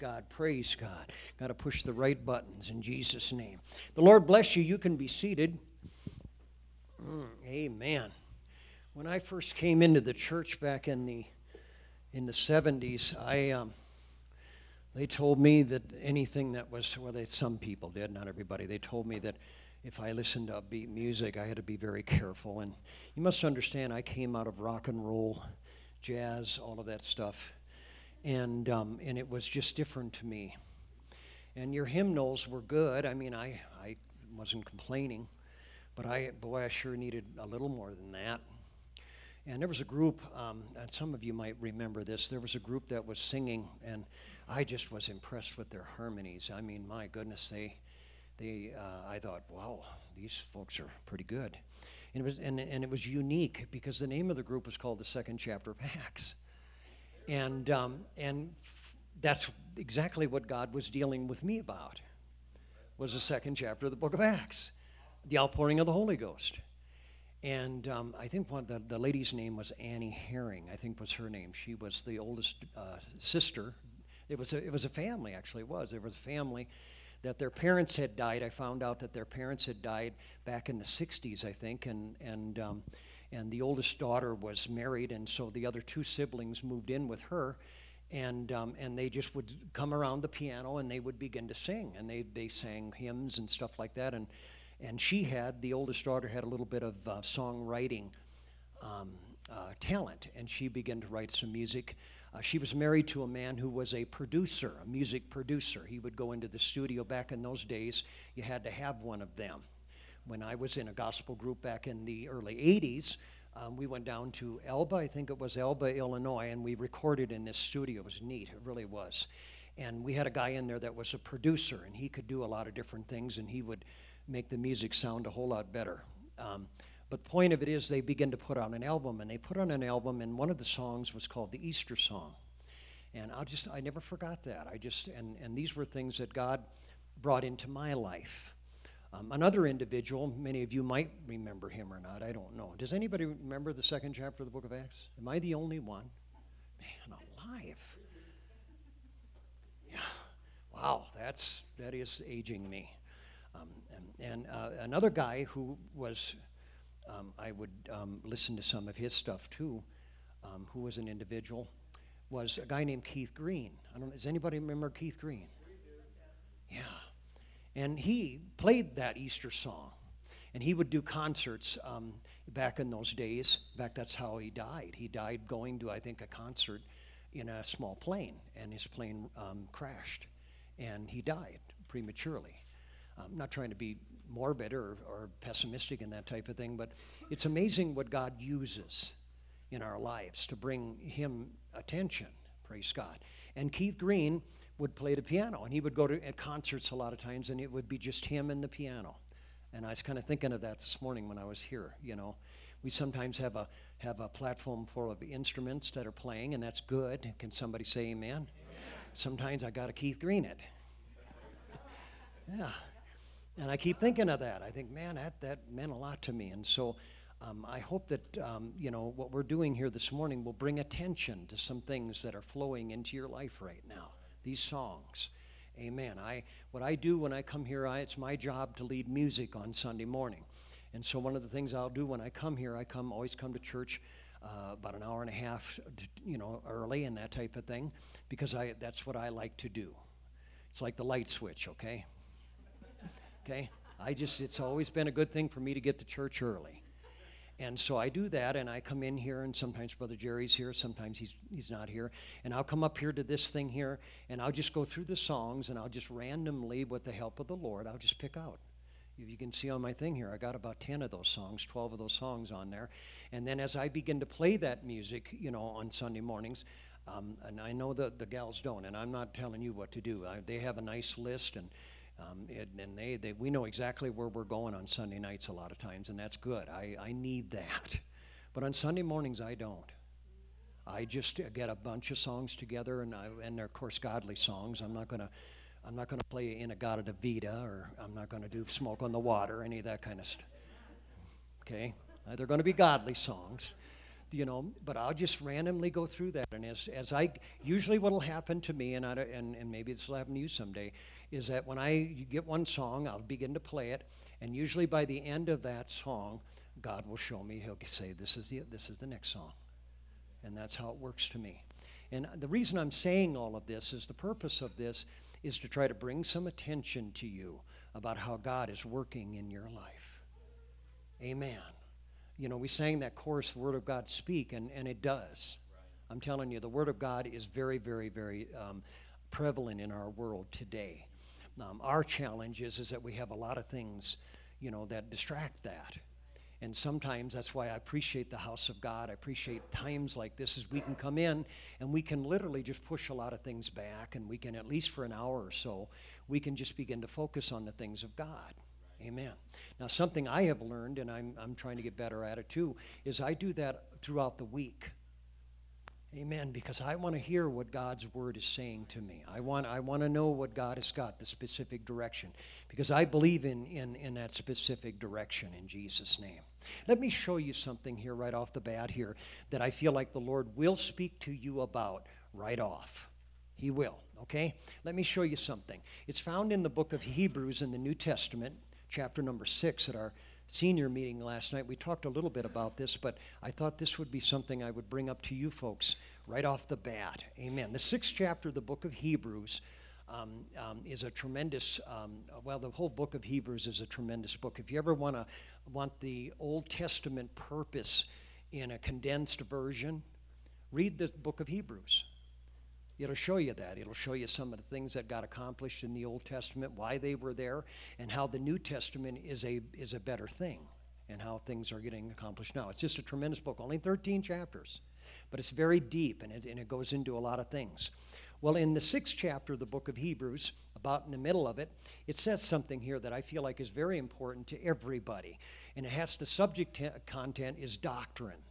God. Praise God. Got to push the right buttons in Jesus' name. The Lord bless you. You can be seated. Mm, amen. When I first came into the church back in the in the 70s, I um, they told me that anything that was well, they, some people did, not everybody. They told me that if I listened to upbeat music, I had to be very careful. And you must understand, I came out of rock and roll, jazz, all of that stuff and um, and it was just different to me. And your hymnals were good. I mean, I I wasn't complaining, but I boy, I sure needed a little more than that. And there was a group, um, and some of you might remember this. There was a group that was singing, and I just was impressed with their harmonies. I mean, my goodness, they they uh, I thought, wow, these folks are pretty good. And it was and, and it was unique because the name of the group was called the Second Chapter of Acts and um, and that's exactly what God was dealing with me about. Was the second chapter of the book of Acts, the outpouring of the Holy Ghost, and um, I think one the, the lady's name was Annie Herring. I think was her name. She was the oldest uh, sister. It was a, it was a family actually. It was there was a family that their parents had died. I found out that their parents had died back in the '60s, I think, and and um, and the oldest daughter was married, and so the other two siblings moved in with her, and um, and they just would come around the piano and they would begin to sing, and they they sang hymns and stuff like that, and and she had the oldest daughter had a little bit of uh, songwriting um, uh, talent, and she began to write some music. Uh, she was married to a man who was a producer, a music producer. He would go into the studio back in those days. You had to have one of them when I was in a gospel group back in the early 80s, um, we went down to Elba, I think it was Elba, Illinois, and we recorded in this studio. It was neat, it really was. And we had a guy in there that was a producer, and he could do a lot of different things, and he would make the music sound a whole lot better. Um, but the point of it is, they begin to put on an album, and they put on an album, and one of the songs was called the Easter Song. And I just, I never forgot that. I just, and, and these were things that God brought into my life. Um, another individual, many of you might remember him or not, I don't know. Does anybody remember the second chapter of the book of Acts? Am I the only one? Man, alive. Yeah. Wow, that's, that is aging me. Um, and, and uh, another guy who was, um, I would um, listen to some of his stuff too, um, who was an individual, was a guy named Keith Green. I don't. Does anybody remember Keith Green? Yeah. And he played that Easter song. And he would do concerts um, back in those days. In fact, that's how he died. He died going to, I think, a concert in a small plane, and his plane um, crashed, and he died prematurely. I'm not trying to be morbid or, or pessimistic in that type of thing, but it's amazing what God uses in our lives to bring Him attention. Praise God. And Keith Green would play the piano, and he would go to at concerts a lot of times, and it would be just him and the piano. And I was kind of thinking of that this morning when I was here. You know, we sometimes have a have a platform full of instruments that are playing, and that's good. Can somebody say amen? amen. Sometimes I got to Keith Green it. yeah, and I keep thinking of that. I think, man, that that meant a lot to me, and so. Um, I hope that um, you know what we're doing here this morning will bring attention to some things that are flowing into your life right now these songs. Amen. I what I do when I come here, I, it's my job to lead music on Sunday morning, and so one of the things I'll do when I come here, I come always come to church uh, about an hour and a half, you know, early and that type of thing, because I that's what I like to do. It's like the light switch, okay? okay. I just it's always been a good thing for me to get to church early. And so I do that, and I come in here, and sometimes Brother Jerry's here, sometimes he's, he's not here. And I'll come up here to this thing here, and I'll just go through the songs, and I'll just randomly, with the help of the Lord, I'll just pick out. If you can see on my thing here, I got about 10 of those songs, 12 of those songs on there. And then as I begin to play that music, you know, on Sunday mornings, um, and I know the, the gals don't, and I'm not telling you what to do. I, they have a nice list, and um, and they, they, we know exactly where we're going on Sunday nights a lot of times, and that's good. I, I need that. But on Sunday mornings, I don't. I just get a bunch of songs together, and, I, and they're, of course, godly songs. I'm not going to. I'm not going to play In-A-Gadda-Da-Vida, or I'm not going to do Smoke on the Water, any of that kind of stuff. Okay? Uh, they're going to be godly songs you know, but I'll just randomly go through that. And as, as I, usually what will happen to me, and, I, and, and maybe this will happen to you someday, is that when I get one song, I'll begin to play it. And usually by the end of that song, God will show me, He'll say, This is the, this is the next song. And that's how it works to me. And the reason I'm saying all of this is the purpose of this is to try to bring some attention to you about how God is working in your life. Amen. You know, we sang that chorus, The Word of God Speak, and, and it does. I'm telling you, the Word of God is very, very, very um, prevalent in our world today. Um, our challenge is, is that we have a lot of things, you know, that distract that. And sometimes that's why I appreciate the house of God. I appreciate times like this as we can come in and we can literally just push a lot of things back and we can, at least for an hour or so, we can just begin to focus on the things of God. Amen. Now, something I have learned, and I'm, I'm trying to get better at it too, is I do that throughout the week. Amen. Because I want to hear what God's word is saying to me. I want, I want to know what God has got, the specific direction. Because I believe in, in, in that specific direction in Jesus' name. Let me show you something here right off the bat here that I feel like the Lord will speak to you about right off. He will, okay? Let me show you something. It's found in the book of Hebrews in the New Testament, chapter number six at our senior meeting last night, we talked a little bit about this, but I thought this would be something I would bring up to you folks right off the bat. Amen. The sixth chapter of the book of Hebrews um, um, is a tremendous, um, well, the whole book of Hebrews is a tremendous book. If you ever want to want the Old Testament purpose in a condensed version, read the book of Hebrews. It'll show you that. It'll show you some of the things that got accomplished in the Old Testament, why they were there, and how the New Testament is a, is a better thing, and how things are getting accomplished now. It's just a tremendous book, only 13 chapters, but it's very deep, and it, and it goes into a lot of things. Well, in the sixth chapter of the book of Hebrews, about in the middle of it, it says something here that I feel like is very important to everybody. And it has the subject content is doctrine.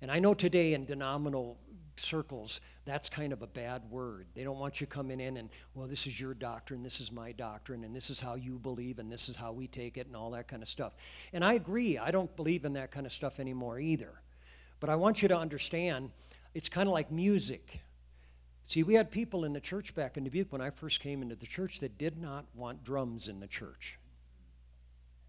And I know today in denominational circles, that's kind of a bad word. They don't want you coming in and, well, this is your doctrine, this is my doctrine, and this is how you believe, and this is how we take it, and all that kind of stuff. And I agree, I don't believe in that kind of stuff anymore either. But I want you to understand it's kind of like music. See, we had people in the church back in Dubuque when I first came into the church that did not want drums in the church.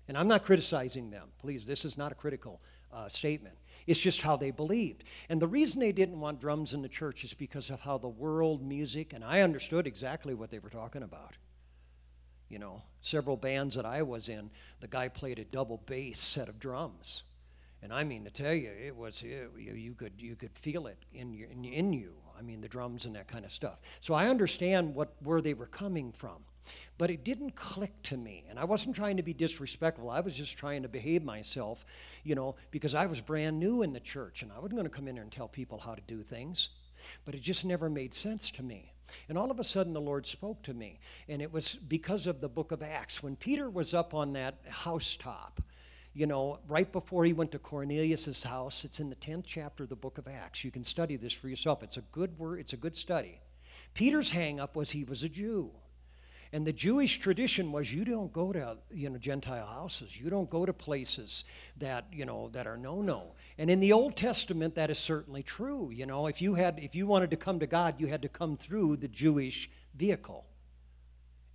And I'm not criticizing them. Please, this is not a critical uh, statement. It's just how they believed. And the reason they didn't want drums in the church is because of how the world music, and I understood exactly what they were talking about. You know, several bands that I was in, the guy played a double bass set of drums. And I mean to tell you, it was it, you, could you could feel it in, your, in, in you. I mean the drums and that kind of stuff. So I understand what where they were coming from. But it didn't click to me. And I wasn't trying to be disrespectful. I was just trying to behave myself, you know, because I was brand new in the church and I wasn't going to come in there and tell people how to do things. But it just never made sense to me. And all of a sudden, the Lord spoke to me. And it was because of the book of Acts. When Peter was up on that housetop, you know, right before he went to Cornelius's house, it's in the 10th chapter of the book of Acts. You can study this for yourself. It's a good word, it's a good study. Peter's hang up was he was a Jew. And the Jewish tradition was you don't go to you know Gentile houses. You don't go to places that you know that are no no. And in the Old Testament, that is certainly true. You know, if you had if you wanted to come to God, you had to come through the Jewish vehicle.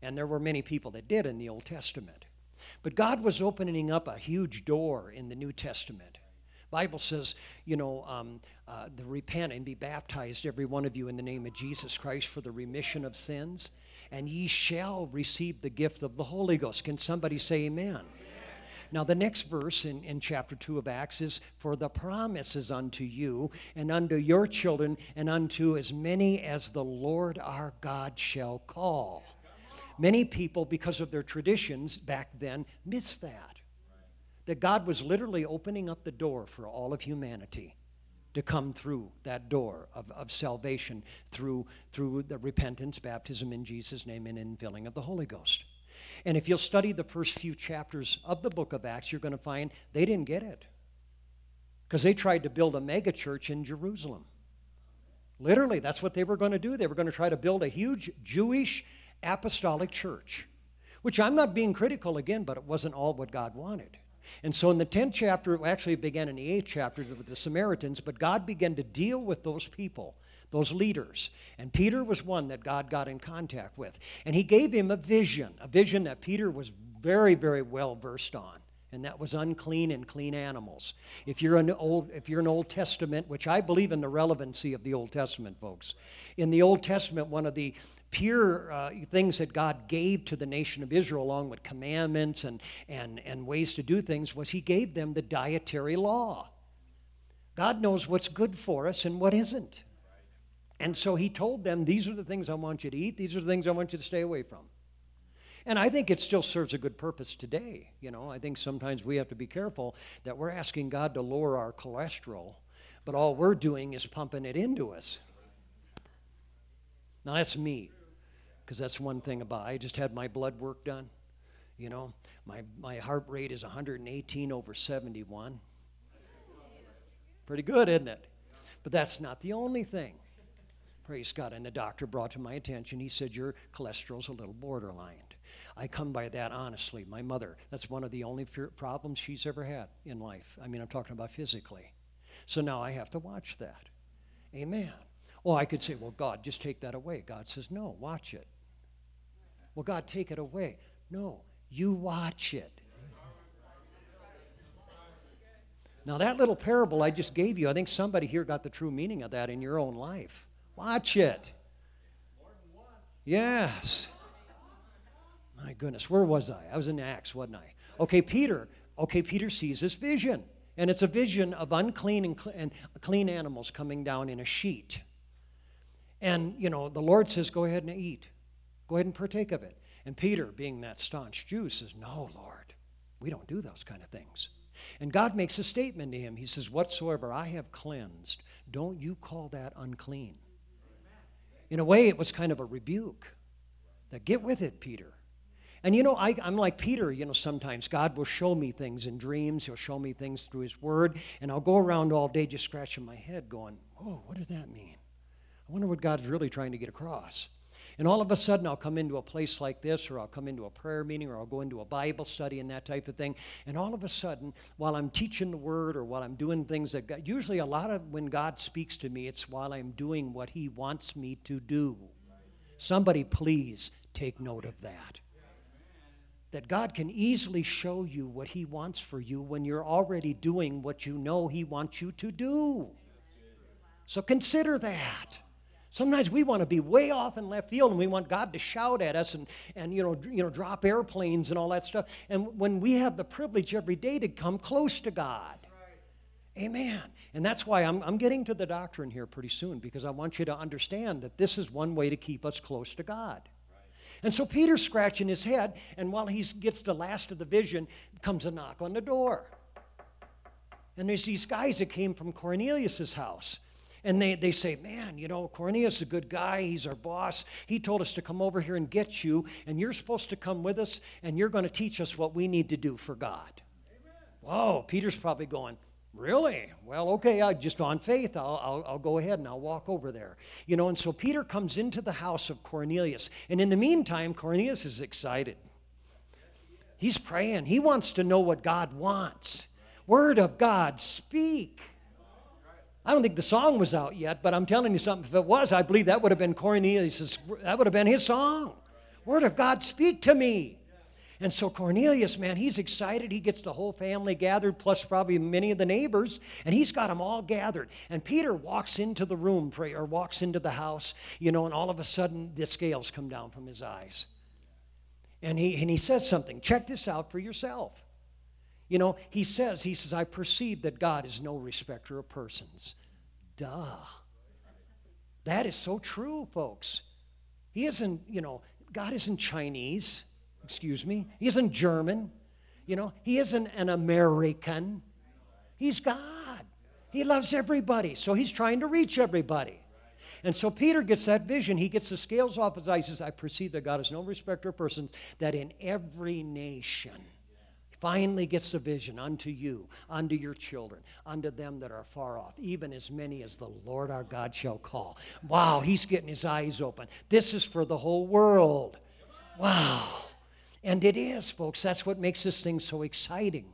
And there were many people that did in the Old Testament. But God was opening up a huge door in the New Testament. Bible says, you know, um, uh, the repent and be baptized, every one of you, in the name of Jesus Christ for the remission of sins and ye shall receive the gift of the Holy Ghost. Can somebody say amen? amen. Now, the next verse in, in chapter 2 of Acts is For the promise is unto you, and unto your children, and unto as many as the Lord our God shall call. Many people, because of their traditions back then, miss that. That God was literally opening up the door for all of humanity to come through that door of, of salvation through, through the repentance, baptism in Jesus' name, and infilling of the Holy Ghost. And if you'll study the first few chapters of the book of Acts, you're going to find they didn't get it. Because they tried to build a megachurch in Jerusalem. Literally, that's what they were going to do. They were going to try to build a huge Jewish apostolic church, which I'm not being critical again, but it wasn't all what God wanted. And so in the 10th chapter, it actually began in the 8th chapter with the Samaritans, but God began to deal with those people, those leaders. And Peter was one that God got in contact with. And he gave him a vision, a vision that Peter was very, very well versed on. And that was unclean and clean animals. If you're an old, if you're an Old Testament, which I believe in the relevancy of the Old Testament, folks. In the Old Testament, one of the pure uh, things that God gave to the nation of Israel, along with commandments and, and, and ways to do things, was He gave them the dietary law. God knows what's good for us and what isn't. And so He told them, These are the things I want you to eat, these are the things I want you to stay away from. And I think it still serves a good purpose today. You know, I think sometimes we have to be careful that we're asking God to lower our cholesterol, but all we're doing is pumping it into us. Now, that's me because that's one thing about I just had my blood work done. You know, my, my heart rate is 118 over 71. Pretty good, isn't it? But that's not the only thing. Praise God. And the doctor brought to my attention, he said, Your cholesterol's a little borderline. I come by that honestly. My mother, that's one of the only problems she's ever had in life. I mean, I'm talking about physically. So now I have to watch that. Amen. Well, I could say, well, God, just take that away. God says, no, watch it. Well, God, take it away. No, you watch it. Now, that little parable I just gave you, I think somebody here got the true meaning of that in your own life. Watch it. Yes. My goodness, where was I? I was in Acts, wasn't I? Okay, Peter. Okay, Peter sees this vision, and it's a vision of unclean and, cl- and clean animals coming down in a sheet. And, you know, the Lord says, Go ahead and eat. Go ahead and partake of it. And Peter, being that staunch Jew, says, No, Lord, we don't do those kind of things. And God makes a statement to him. He says, Whatsoever I have cleansed, don't you call that unclean. In a way, it was kind of a rebuke. That get with it, Peter. And you know, I, am like Peter, you know, sometimes God will show me things in dreams. He'll show me things through His Word. And I'll go around all day just scratching my head, going, Oh, what does that mean? I wonder what God's really trying to get across. And all of a sudden, I'll come into a place like this, or I'll come into a prayer meeting, or I'll go into a Bible study and that type of thing. And all of a sudden, while I'm teaching the Word or while I'm doing things that God, usually a lot of when God speaks to me, it's while I'm doing what He wants me to do. Somebody, please take note of that. That God can easily show you what He wants for you when you're already doing what you know He wants you to do. So consider that. Sometimes we want to be way off in left field and we want God to shout at us and, and you, know, you know, drop airplanes and all that stuff. And when we have the privilege every day to come close to God. Amen. And that's why I'm, I'm getting to the doctrine here pretty soon because I want you to understand that this is one way to keep us close to God. And so Peter's scratching his head, and while he gets the last of the vision, comes a knock on the door. And there's these guys that came from Cornelius's house. And they, they say, Man, you know, Cornelius is a good guy. He's our boss. He told us to come over here and get you, and you're supposed to come with us, and you're going to teach us what we need to do for God. Amen. Whoa, Peter's probably going, Really? Well, okay, I just on faith, I'll, I'll, I'll, go ahead and I'll walk over there. You know, and so Peter comes into the house of Cornelius. And in the meantime, Cornelius is excited. He's praying. He wants to know what God wants. Word of God, speak. I don't think the song was out yet, but I'm telling you something. If it was, I believe that would have been Cornelius. That would have been his song. Word of God, speak to me. And so Cornelius, man, he's excited. He gets the whole family gathered, plus probably many of the neighbors, and he's got them all gathered. And Peter walks into the room, pray, or walks into the house, you know, and all of a sudden the scales come down from his eyes. And he, and he says something. Check this out for yourself. You know, he says, he says, I perceive that God is no respecter of persons. Duh. That is so true, folks. He isn't, you know, God isn't Chinese, excuse me. He isn't German. You know, he isn't an American. He's God. He loves everybody. So he's trying to reach everybody. And so Peter gets that vision. He gets the scales off his eyes. He says, I perceive that God is no respecter of persons, that in every nation, finally gets a vision unto you, unto your children, unto them that are far off, even as many as the Lord our God shall call. Wow, he's getting his eyes open. This is for the whole world. Wow. And it is, folks. That's what makes this thing so exciting.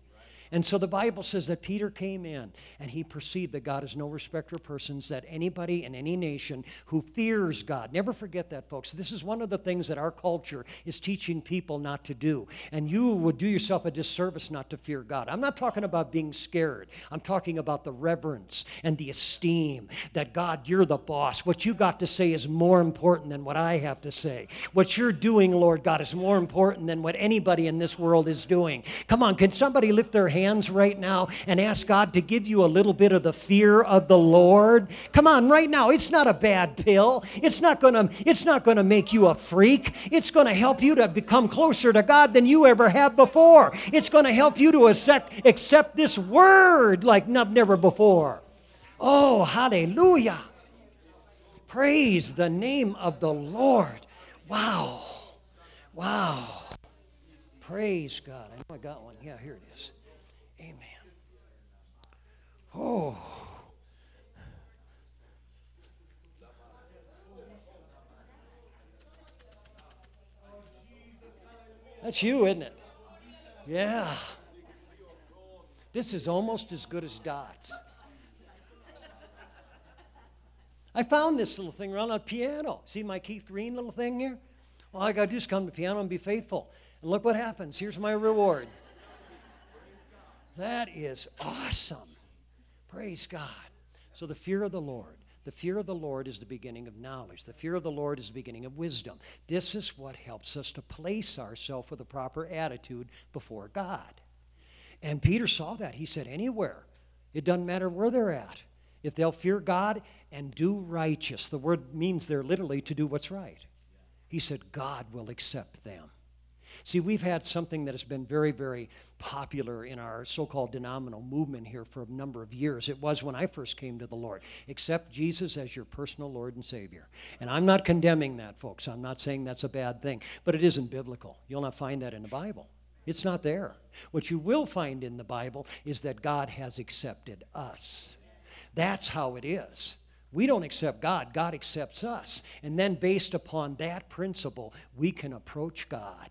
And so the Bible says that Peter came in and he perceived that God is no respecter of persons, that anybody in any nation who fears God, never forget that, folks. This is one of the things that our culture is teaching people not to do. And you would do yourself a disservice not to fear God. I'm not talking about being scared, I'm talking about the reverence and the esteem that God, you're the boss. What you got to say is more important than what I have to say. What you're doing, Lord God, is more important than what anybody in this world is doing. Come on, can somebody lift their hands right now and ask God to give you a little bit of the fear of the Lord? Come on, right now. It's not a bad pill. It's not going to it's not going to make you a freak. It's going to help you to become closer to God than you ever have before. It's going to help you to accept, accept this word like never before. Oh, hallelujah. Praise the name of the Lord. Wow. Wow. Praise God. I know I got one. Yeah, here it is. Amen. Oh. That's you, isn't it? Yeah. This is almost as good as dots. I found this little thing around on piano. See my Keith Green little thing here? All I got to do is come to piano and be faithful. And look what happens. Here's my reward. That is awesome. Praise God. So, the fear of the Lord. The fear of the Lord is the beginning of knowledge. The fear of the Lord is the beginning of wisdom. This is what helps us to place ourselves with a proper attitude before God. And Peter saw that. He said, Anywhere. It doesn't matter where they're at. If they'll fear God and do righteous, the word means they're literally to do what's right. He said, God will accept them. See, we've had something that has been very, very popular in our so called denominational movement here for a number of years. It was when I first came to the Lord. Accept Jesus as your personal Lord and Savior. And I'm not condemning that, folks. I'm not saying that's a bad thing, but it isn't biblical. You'll not find that in the Bible. It's not there. What you will find in the Bible is that God has accepted us. That's how it is. We don't accept God, God accepts us. And then, based upon that principle, we can approach God.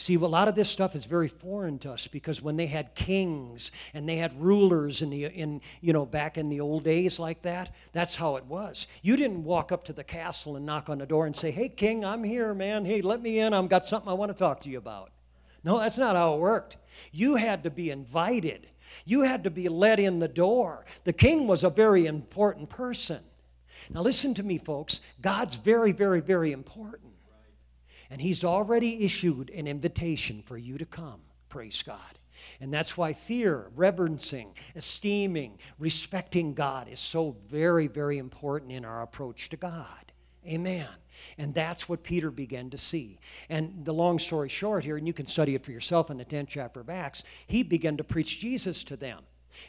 See, a lot of this stuff is very foreign to us because when they had kings and they had rulers in the in you know back in the old days like that, that's how it was. You didn't walk up to the castle and knock on the door and say, "Hey, king, I'm here, man. Hey, let me in. I've got something I want to talk to you about." No, that's not how it worked. You had to be invited. You had to be let in the door. The king was a very important person. Now, listen to me, folks. God's very, very, very important. And He's already issued an invitation for you to come. Praise God. And that's why fear, reverencing, esteeming, respecting God is so very, very important in our approach to God. Amen. And that's what Peter began to see. And the long story short here, and you can study it for yourself in the 10th chapter of Acts, he began to preach Jesus to them.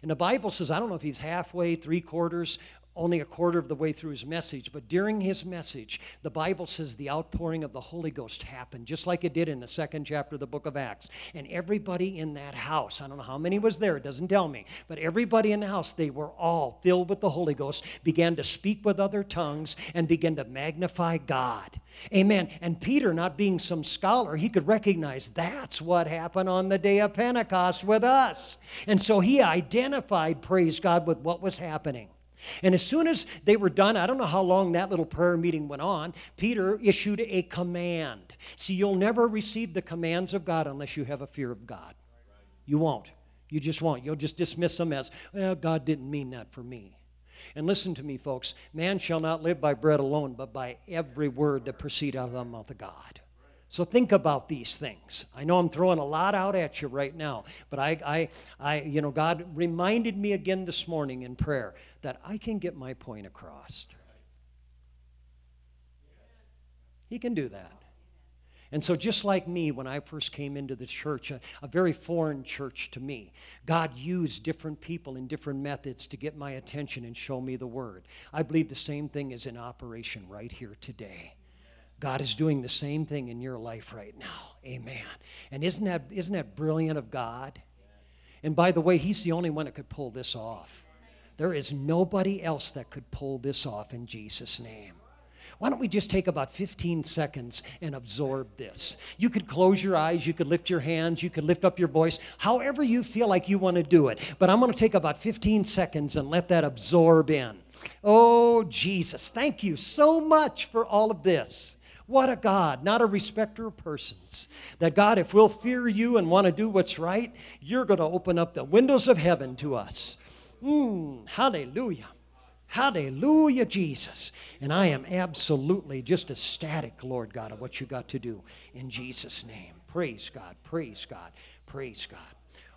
And the Bible says, I don't know if he's halfway, three quarters, only a quarter of the way through his message, but during his message, the Bible says the outpouring of the Holy Ghost happened, just like it did in the second chapter of the book of Acts. And everybody in that house, I don't know how many was there, it doesn't tell me, but everybody in the house, they were all filled with the Holy Ghost, began to speak with other tongues, and began to magnify God. Amen. And Peter, not being some scholar, he could recognize that's what happened on the day of Pentecost with us. And so he identified, praise God, with what was happening. And as soon as they were done, I don't know how long that little prayer meeting went on, Peter issued a command. See, you'll never receive the commands of God unless you have a fear of God. You won't. You just won't. You'll just dismiss them as, well, God didn't mean that for me. And listen to me, folks man shall not live by bread alone, but by every word that proceed out of the mouth of God. So think about these things. I know I'm throwing a lot out at you right now, but I, I, I, you know, God reminded me again this morning in prayer that I can get my point across. He can do that. And so, just like me, when I first came into the church, a, a, very foreign church to me, God used different people in different methods to get my attention and show me the Word. I believe the same thing is in operation right here today. God is doing the same thing in your life right now. Amen. And isn't that, isn't that brilliant of God? And by the way, He's the only one that could pull this off. There is nobody else that could pull this off in Jesus' name. Why don't we just take about 15 seconds and absorb this? You could close your eyes, you could lift your hands, you could lift up your voice, however you feel like you want to do it. But I'm going to take about 15 seconds and let that absorb in. Oh, Jesus, thank you so much for all of this. What a God, not a respecter of persons. That God, if we'll fear you and want to do what's right, you're going to open up the windows of heaven to us. Mm, hallelujah. Hallelujah, Jesus. And I am absolutely just ecstatic, Lord God, of what you got to do in Jesus' name. Praise God, praise God, praise God.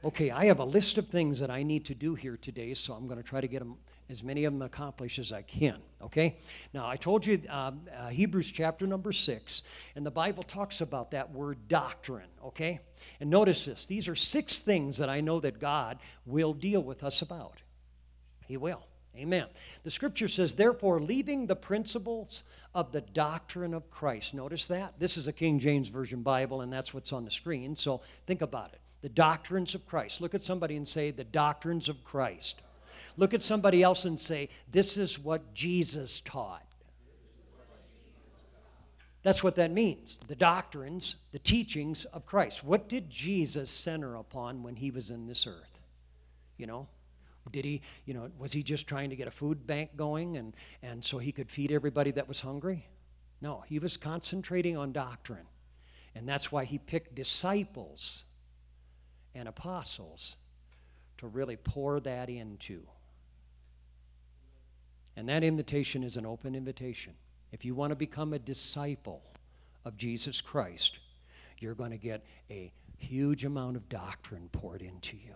Okay, I have a list of things that I need to do here today, so I'm going to try to get them as many of them accomplished as I can. Okay? Now, I told you um, uh, Hebrews chapter number six, and the Bible talks about that word doctrine. Okay? And notice this these are six things that I know that God will deal with us about. He will. Amen. The scripture says, therefore, leaving the principles of the doctrine of Christ. Notice that? This is a King James Version Bible, and that's what's on the screen. So think about it. The doctrines of Christ. Look at somebody and say, the doctrines of Christ. Look at somebody else and say, this is what Jesus taught. That's what that means. The doctrines, the teachings of Christ. What did Jesus center upon when he was in this earth? You know, did he, you know, was he just trying to get a food bank going and, and so he could feed everybody that was hungry? No, he was concentrating on doctrine. And that's why he picked disciples and apostles to really pour that into. And that invitation is an open invitation. If you want to become a disciple of Jesus Christ, you're going to get a huge amount of doctrine poured into you.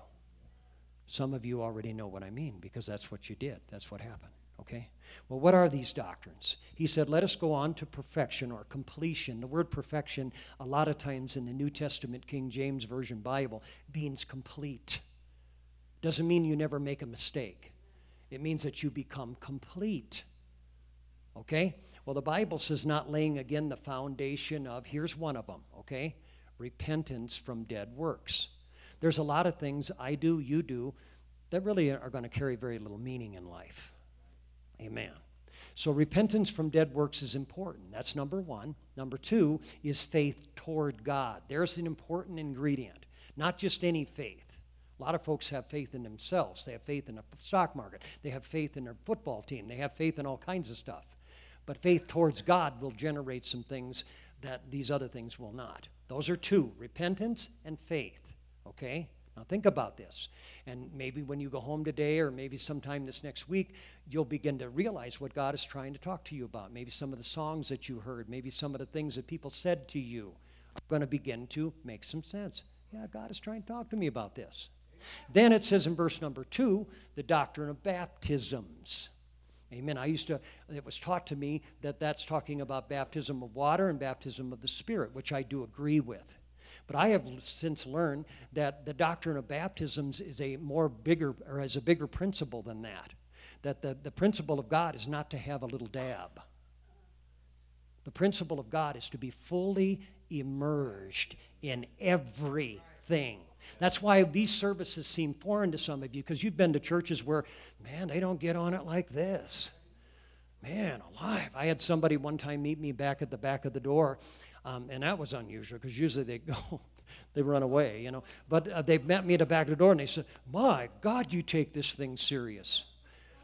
Some of you already know what I mean because that's what you did. That's what happened. Okay? Well, what are these doctrines? He said, let us go on to perfection or completion. The word perfection, a lot of times in the New Testament King James Version Bible, means complete. Doesn't mean you never make a mistake, it means that you become complete. Okay? Well, the Bible says not laying again the foundation of, here's one of them, okay? Repentance from dead works. There's a lot of things I do, you do, that really are going to carry very little meaning in life. Amen. So, repentance from dead works is important. That's number one. Number two is faith toward God. There's an important ingredient, not just any faith. A lot of folks have faith in themselves. They have faith in the stock market. They have faith in their football team. They have faith in all kinds of stuff. But faith towards God will generate some things that these other things will not. Those are two repentance and faith. Okay? Now think about this. And maybe when you go home today or maybe sometime this next week, you'll begin to realize what God is trying to talk to you about. Maybe some of the songs that you heard, maybe some of the things that people said to you are going to begin to make some sense. Yeah, God is trying to talk to me about this. Then it says in verse number two, the doctrine of baptisms. Amen. I used to, it was taught to me that that's talking about baptism of water and baptism of the Spirit, which I do agree with. But I have since learned that the doctrine of baptisms is a more bigger, or has a bigger principle than that. That the, the principle of God is not to have a little dab. The principle of God is to be fully immersed in everything. That's why these services seem foreign to some of you, because you've been to churches where, man, they don't get on it like this. Man, alive. I had somebody one time meet me back at the back of the door, um, and that was unusual because usually they go, they run away, you know. But uh, they met me at the back of the door and they said, My God, you take this thing serious.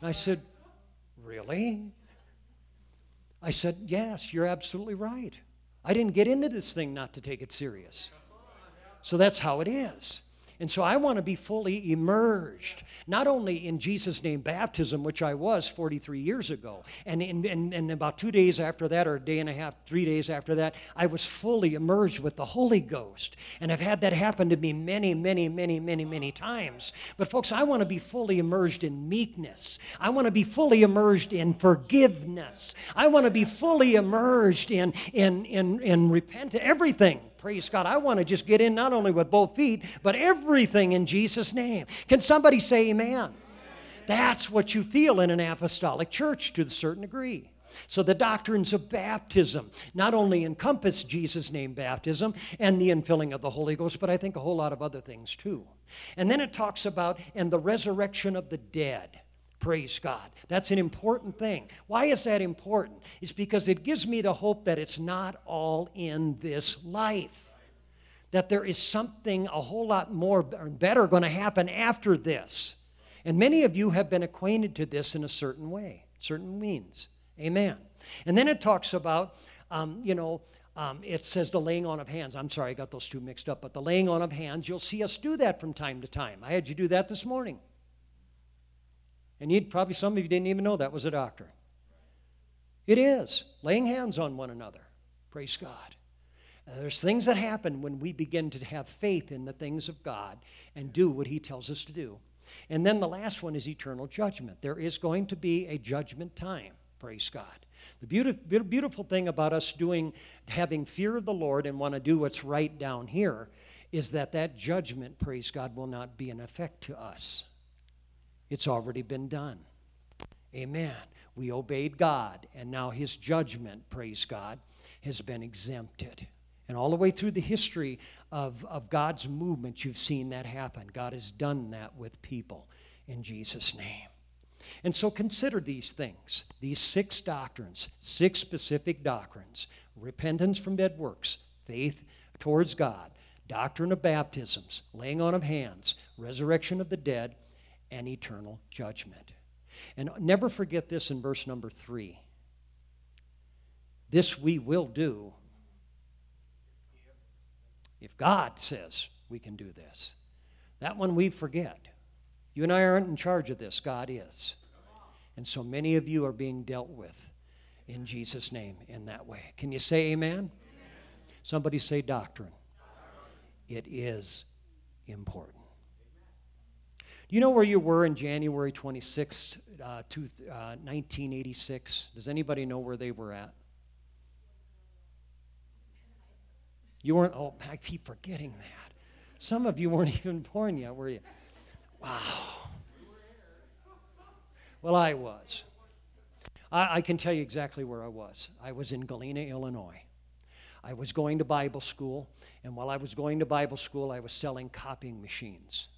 And I said, Really? I said, Yes, you're absolutely right. I didn't get into this thing not to take it serious. So that's how it is. And so I want to be fully immersed, not only in Jesus' name baptism, which I was 43 years ago, and, in, and, and about two days after that, or a day and a half, three days after that, I was fully immersed with the Holy Ghost. And I've had that happen to me many, many, many, many, many times. But folks, I want to be fully immersed in meekness. I want to be fully immersed in forgiveness. I want to be fully immersed in, in, in, in repentance, everything Praise God. I want to just get in not only with both feet, but everything in Jesus' name. Can somebody say amen? That's what you feel in an apostolic church to a certain degree. So the doctrines of baptism not only encompass Jesus' name baptism and the infilling of the Holy Ghost, but I think a whole lot of other things too. And then it talks about and the resurrection of the dead. Praise God. That's an important thing. Why is that important? It's because it gives me the hope that it's not all in this life. That there is something a whole lot more and better going to happen after this. And many of you have been acquainted to this in a certain way, certain means. Amen. And then it talks about, um, you know, um, it says the laying on of hands. I'm sorry, I got those two mixed up, but the laying on of hands, you'll see us do that from time to time. I had you do that this morning. And you'd probably some of you didn't even know that was a doctrine. It is laying hands on one another. Praise God. There's things that happen when we begin to have faith in the things of God and do what He tells us to do. And then the last one is eternal judgment. There is going to be a judgment time. Praise God. The beautiful, beautiful thing about us doing, having fear of the Lord and want to do what's right down here is that that judgment, praise God, will not be an effect to us. It's already been done. Amen. We obeyed God, and now His judgment, praise God, has been exempted. And all the way through the history of, of God's movement, you've seen that happen. God has done that with people in Jesus' name. And so consider these things, these six doctrines, six specific doctrines repentance from dead works, faith towards God, doctrine of baptisms, laying on of hands, resurrection of the dead, and eternal judgment. And never forget this in verse number three. This we will do if God says we can do this. That one we forget. You and I aren't in charge of this, God is. And so many of you are being dealt with in Jesus' name in that way. Can you say amen? amen. Somebody say doctrine. It is important. You know where you were in January 26, uh, to, uh, 1986? Does anybody know where they were at? You weren't, oh, I keep forgetting that. Some of you weren't even born yet, were you? Wow. Well, I was. I, I can tell you exactly where I was. I was in Galena, Illinois. I was going to Bible school, and while I was going to Bible school, I was selling copying machines.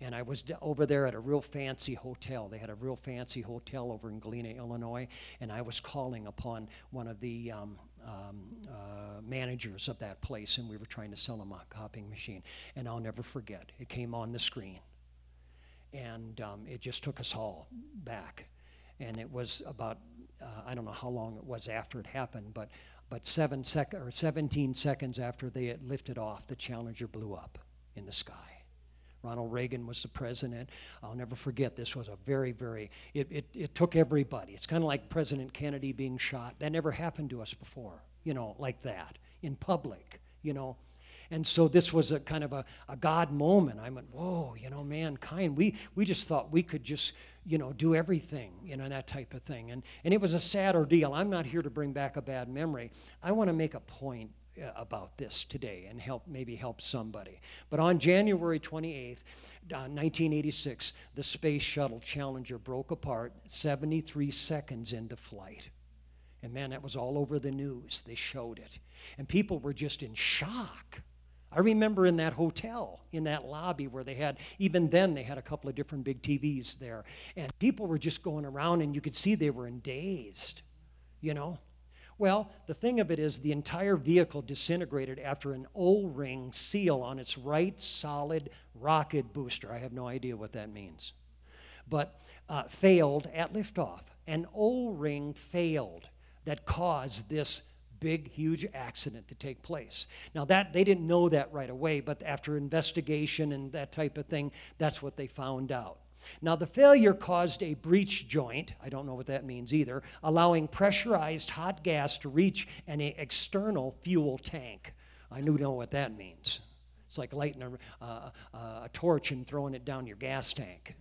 And I was over there at a real fancy hotel. They had a real fancy hotel over in Galena, Illinois, and I was calling upon one of the um, um, uh, managers of that place, and we were trying to sell him a copying machine. And I'll never forget, it came on the screen and um, it just took us all back. And it was about, uh, I don't know how long it was after it happened, but, but seven sec- or 17 seconds after they had lifted off, the Challenger blew up in the sky. Ronald Reagan was the president. I'll never forget, this was a very, very, it, it, it took everybody. It's kind of like President Kennedy being shot. That never happened to us before, you know, like that in public, you know. And so this was a kind of a, a God moment. I went, whoa, you know, mankind, we, we just thought we could just, you know, do everything, you know, that type of thing. And, and it was a sad ordeal. I'm not here to bring back a bad memory. I want to make a point about this today and help maybe help somebody. But on January 28th, uh, 1986, the Space Shuttle Challenger broke apart 73 seconds into flight. And man, that was all over the news. They showed it. And people were just in shock. I remember in that hotel, in that lobby where they had, even then, they had a couple of different big TVs there. And people were just going around, and you could see they were in dazed, you know? Well, the thing of it is, the entire vehicle disintegrated after an O ring seal on its right solid rocket booster. I have no idea what that means. But uh, failed at liftoff. An O ring failed that caused this big, huge accident to take place. Now that they didn't know that right away, but after investigation and that type of thing, that's what they found out. Now, the failure caused a breach joint, I don't know what that means either, allowing pressurized hot gas to reach an external fuel tank. I do know what that means. It's like lighting a, uh, a torch and throwing it down your gas tank.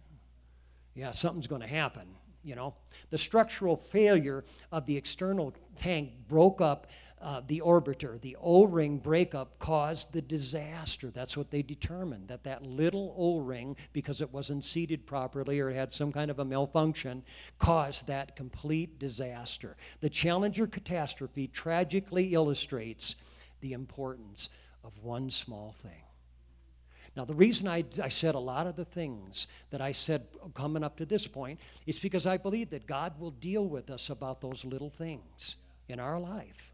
Yeah, something's going to happen you know. The structural failure of the external tank broke up uh, the orbiter. The O-ring breakup caused the disaster. That's what they determined, that that little O-ring, because it wasn't seated properly or had some kind of a malfunction, caused that complete disaster. The Challenger catastrophe tragically illustrates the importance of one small thing. Now, the reason I, I said a lot of the things that I said coming up to this point is because I believe that God will deal with us about those little things in our life.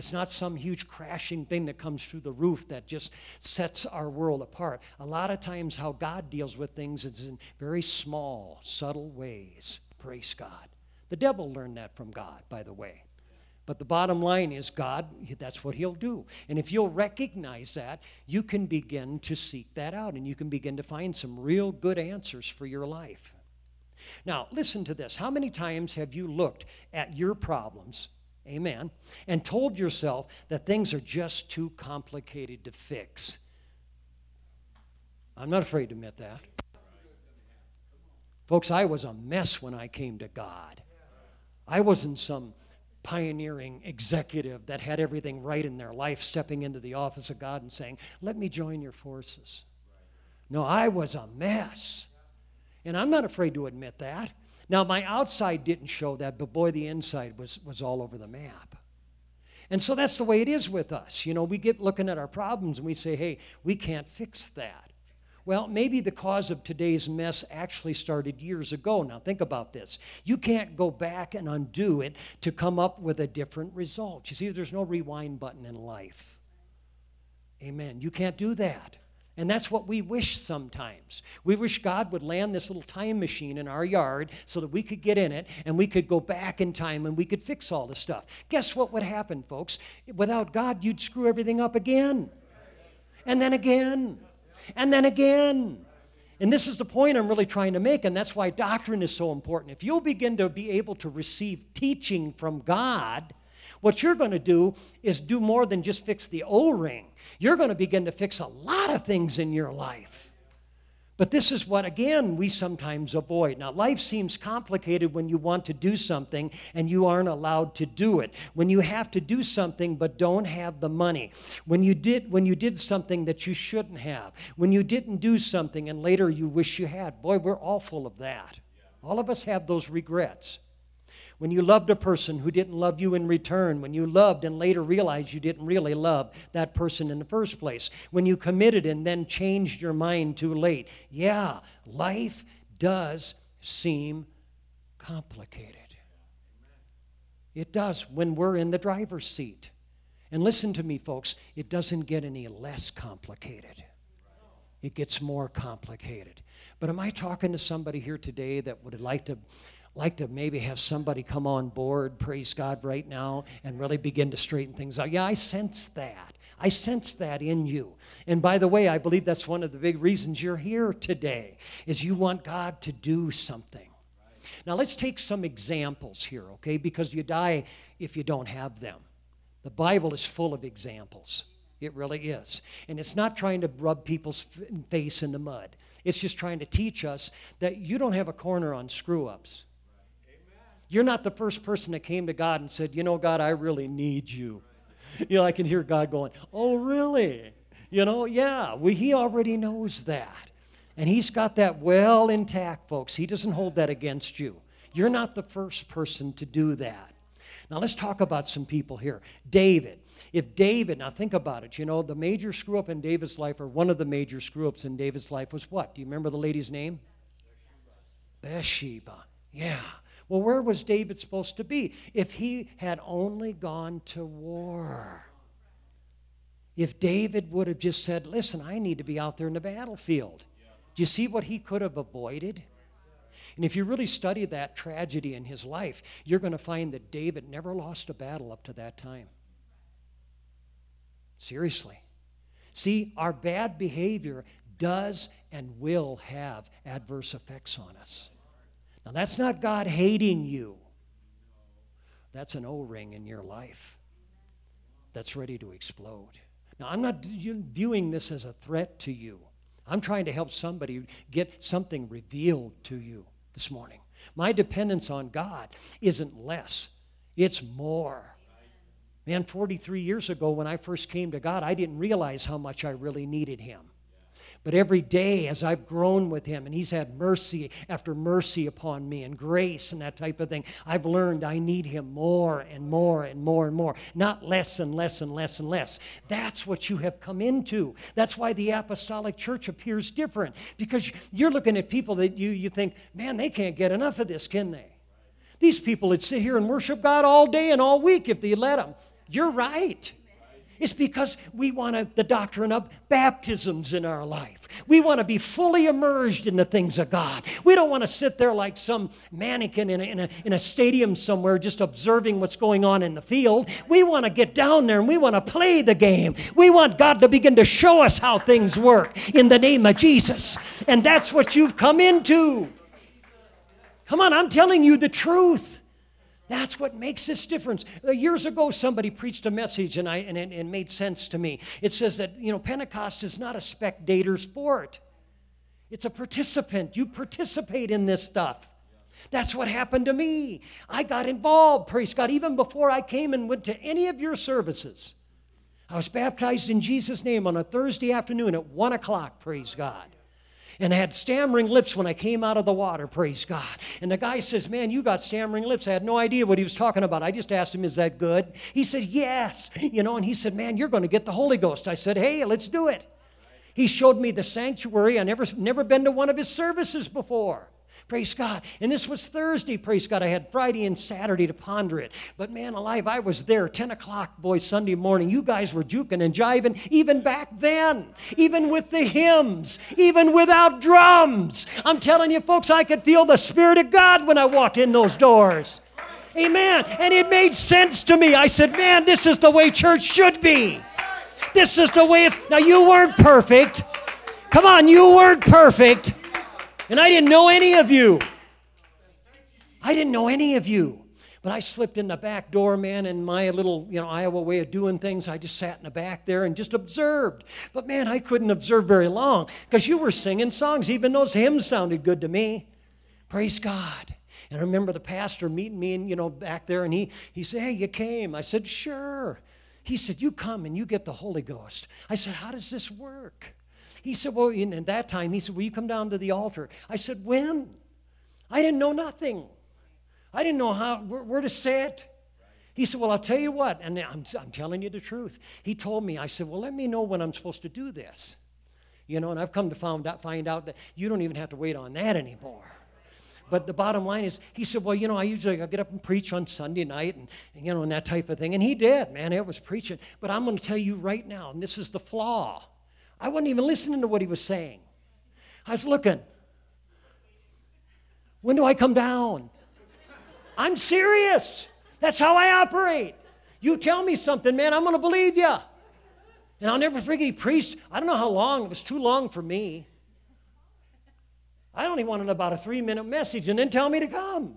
It's not some huge crashing thing that comes through the roof that just sets our world apart. A lot of times, how God deals with things is in very small, subtle ways. Praise God. The devil learned that from God, by the way. But the bottom line is, God, that's what He'll do. And if you'll recognize that, you can begin to seek that out and you can begin to find some real good answers for your life. Now, listen to this. How many times have you looked at your problems, amen, and told yourself that things are just too complicated to fix? I'm not afraid to admit that. Folks, I was a mess when I came to God. I wasn't some pioneering executive that had everything right in their life stepping into the office of God and saying, Let me join your forces. No, I was a mess. And I'm not afraid to admit that. Now, my outside didn't show that, but boy, the inside was, was all over the map. And so that's the way it is with us. You know, we get looking at our problems and we say, hey, we can't fix that. Well, maybe the cause of today's mess actually started years ago. Now, think about this. You can't go back and undo it to come up with a different result. You see, there's no rewind button in life. Amen. You can't do that. And that's what we wish sometimes. We wish God would land this little time machine in our yard so that we could get in it and we could go back in time and we could fix all the stuff. Guess what would happen, folks? Without God, you'd screw everything up again. And then again and then again. And this is the point I'm really trying to make, and that's why doctrine is so important. If you'll begin to be able to receive teaching from God, what you're going to do is do more than just fix the O ring. You're going to begin to fix a lot of things in your life. But this is what, again, we sometimes avoid. Now, life seems complicated when you want to do something and you aren't allowed to do it. When you have to do something but don't have the money. When you did, when you did something that you shouldn't have. When you didn't do something and later you wish you had. Boy, we're all full of that. All of us have those regrets when you loved a person who didn't love you in return, when you loved and later realized you didn't really love that person in the first place, when you committed and then changed your mind too late. Yeah, life does seem complicated. It does when we're in the driver's seat. And listen to me, folks, it doesn't get any less complicated, it gets more complicated. But am I talking to somebody here today that would like to like to maybe have somebody come on board, praise God, right now, and really begin to straighten things out. Yeah, I sense that. I sense that in you. And by the way, I believe that's one of the big reasons you're here today, is you want God to do something. Now, let's take some examples here, okay? Because you die if you don't have them. The Bible is full of examples. It really is. And it's not trying to rub people's face in the mud. It's just trying to teach us that you don't have a corner on screw ups. You're not the first person that came to God and said, You know, God, I really need you. You know, I can hear God going, Oh, really? You know, yeah, well, He already knows that. And He's got that well intact, folks. He doesn't hold that against you. You're not the first person to do that. Now, let's talk about some people here. David. If David, now think about it, you know, the major screw up in David's life, or one of the major screw ups in David's life, was what? Do you remember the lady's name? Bathsheba. Bathsheba. Yeah. Well, where was David supposed to be? If he had only gone to war. If David would have just said, Listen, I need to be out there in the battlefield. Do you see what he could have avoided? And if you really study that tragedy in his life, you're going to find that David never lost a battle up to that time. Seriously. See, our bad behavior does and will have adverse effects on us. Now, that's not God hating you, that's an O ring in your life that's ready to explode. Now, I'm not viewing this as a threat to you. I'm trying to help somebody get something revealed to you this morning. My dependence on God isn't less, it's more. Man, 43 years ago when I first came to God, I didn't realize how much I really needed Him. But every day, as I've grown with him, and he's had mercy after mercy upon me, and grace and that type of thing, I've learned I need him more and more and more and more, not less and less and less and less. That's what you have come into. That's why the apostolic church appears different, because you're looking at people that you, you think, man, they can't get enough of this, can they? These people would sit here and worship God all day and all week if they let them. You're right. It's because we want the doctrine of baptisms in our life. We want to be fully immersed in the things of God. We don't want to sit there like some mannequin in a, in a, in a stadium somewhere just observing what's going on in the field. We want to get down there and we want to play the game. We want God to begin to show us how things work in the name of Jesus. And that's what you've come into. Come on, I'm telling you the truth. That's what makes this difference. Uh, years ago, somebody preached a message, and, I, and it, it made sense to me. It says that, you know, Pentecost is not a spectator sport, it's a participant. You participate in this stuff. That's what happened to me. I got involved, praise God, even before I came and went to any of your services. I was baptized in Jesus' name on a Thursday afternoon at 1 o'clock, praise God and I had stammering lips when I came out of the water, praise God. And the guy says, Man, you got stammering lips. I had no idea what he was talking about. I just asked him, Is that good? He said, Yes. You know, and he said, Man, you're going to get the Holy Ghost. I said, Hey, let's do it. He showed me the sanctuary. I never never been to one of his services before. Praise God. And this was Thursday, praise God. I had Friday and Saturday to ponder it. But man alive, I was there 10 o'clock, boys, Sunday morning. You guys were juking and jiving even back then, even with the hymns, even without drums. I'm telling you, folks, I could feel the Spirit of God when I walked in those doors. Amen. And it made sense to me. I said, man, this is the way church should be. This is the way it's. Now, you weren't perfect. Come on, you weren't perfect. And I didn't know any of you. I didn't know any of you. But I slipped in the back door, man, in my little, you know, Iowa way of doing things. I just sat in the back there and just observed. But man, I couldn't observe very long because you were singing songs. Even those hymns sounded good to me. Praise God. And I remember the pastor meeting me, and you know, back there, and he he said, "Hey, you came." I said, "Sure." He said, "You come and you get the Holy Ghost." I said, "How does this work?" He said, Well, in, at that time, he said, Will you come down to the altar? I said, When? I didn't know nothing. I didn't know how, where, where to sit. He said, Well, I'll tell you what, and I'm, I'm telling you the truth. He told me, I said, Well, let me know when I'm supposed to do this. You know, and I've come to find out, find out that you don't even have to wait on that anymore. But the bottom line is, he said, Well, you know, I usually I get up and preach on Sunday night and, and, you know, and that type of thing. And he did, man, it was preaching. But I'm going to tell you right now, and this is the flaw I wasn't even listening to what he was saying. I was looking. When do I come down? I'm serious. That's how I operate. You tell me something, man, I'm going to believe you. And I'll never forget, he preached, I don't know how long, it was too long for me. I only wanted about a three minute message and then tell me to come.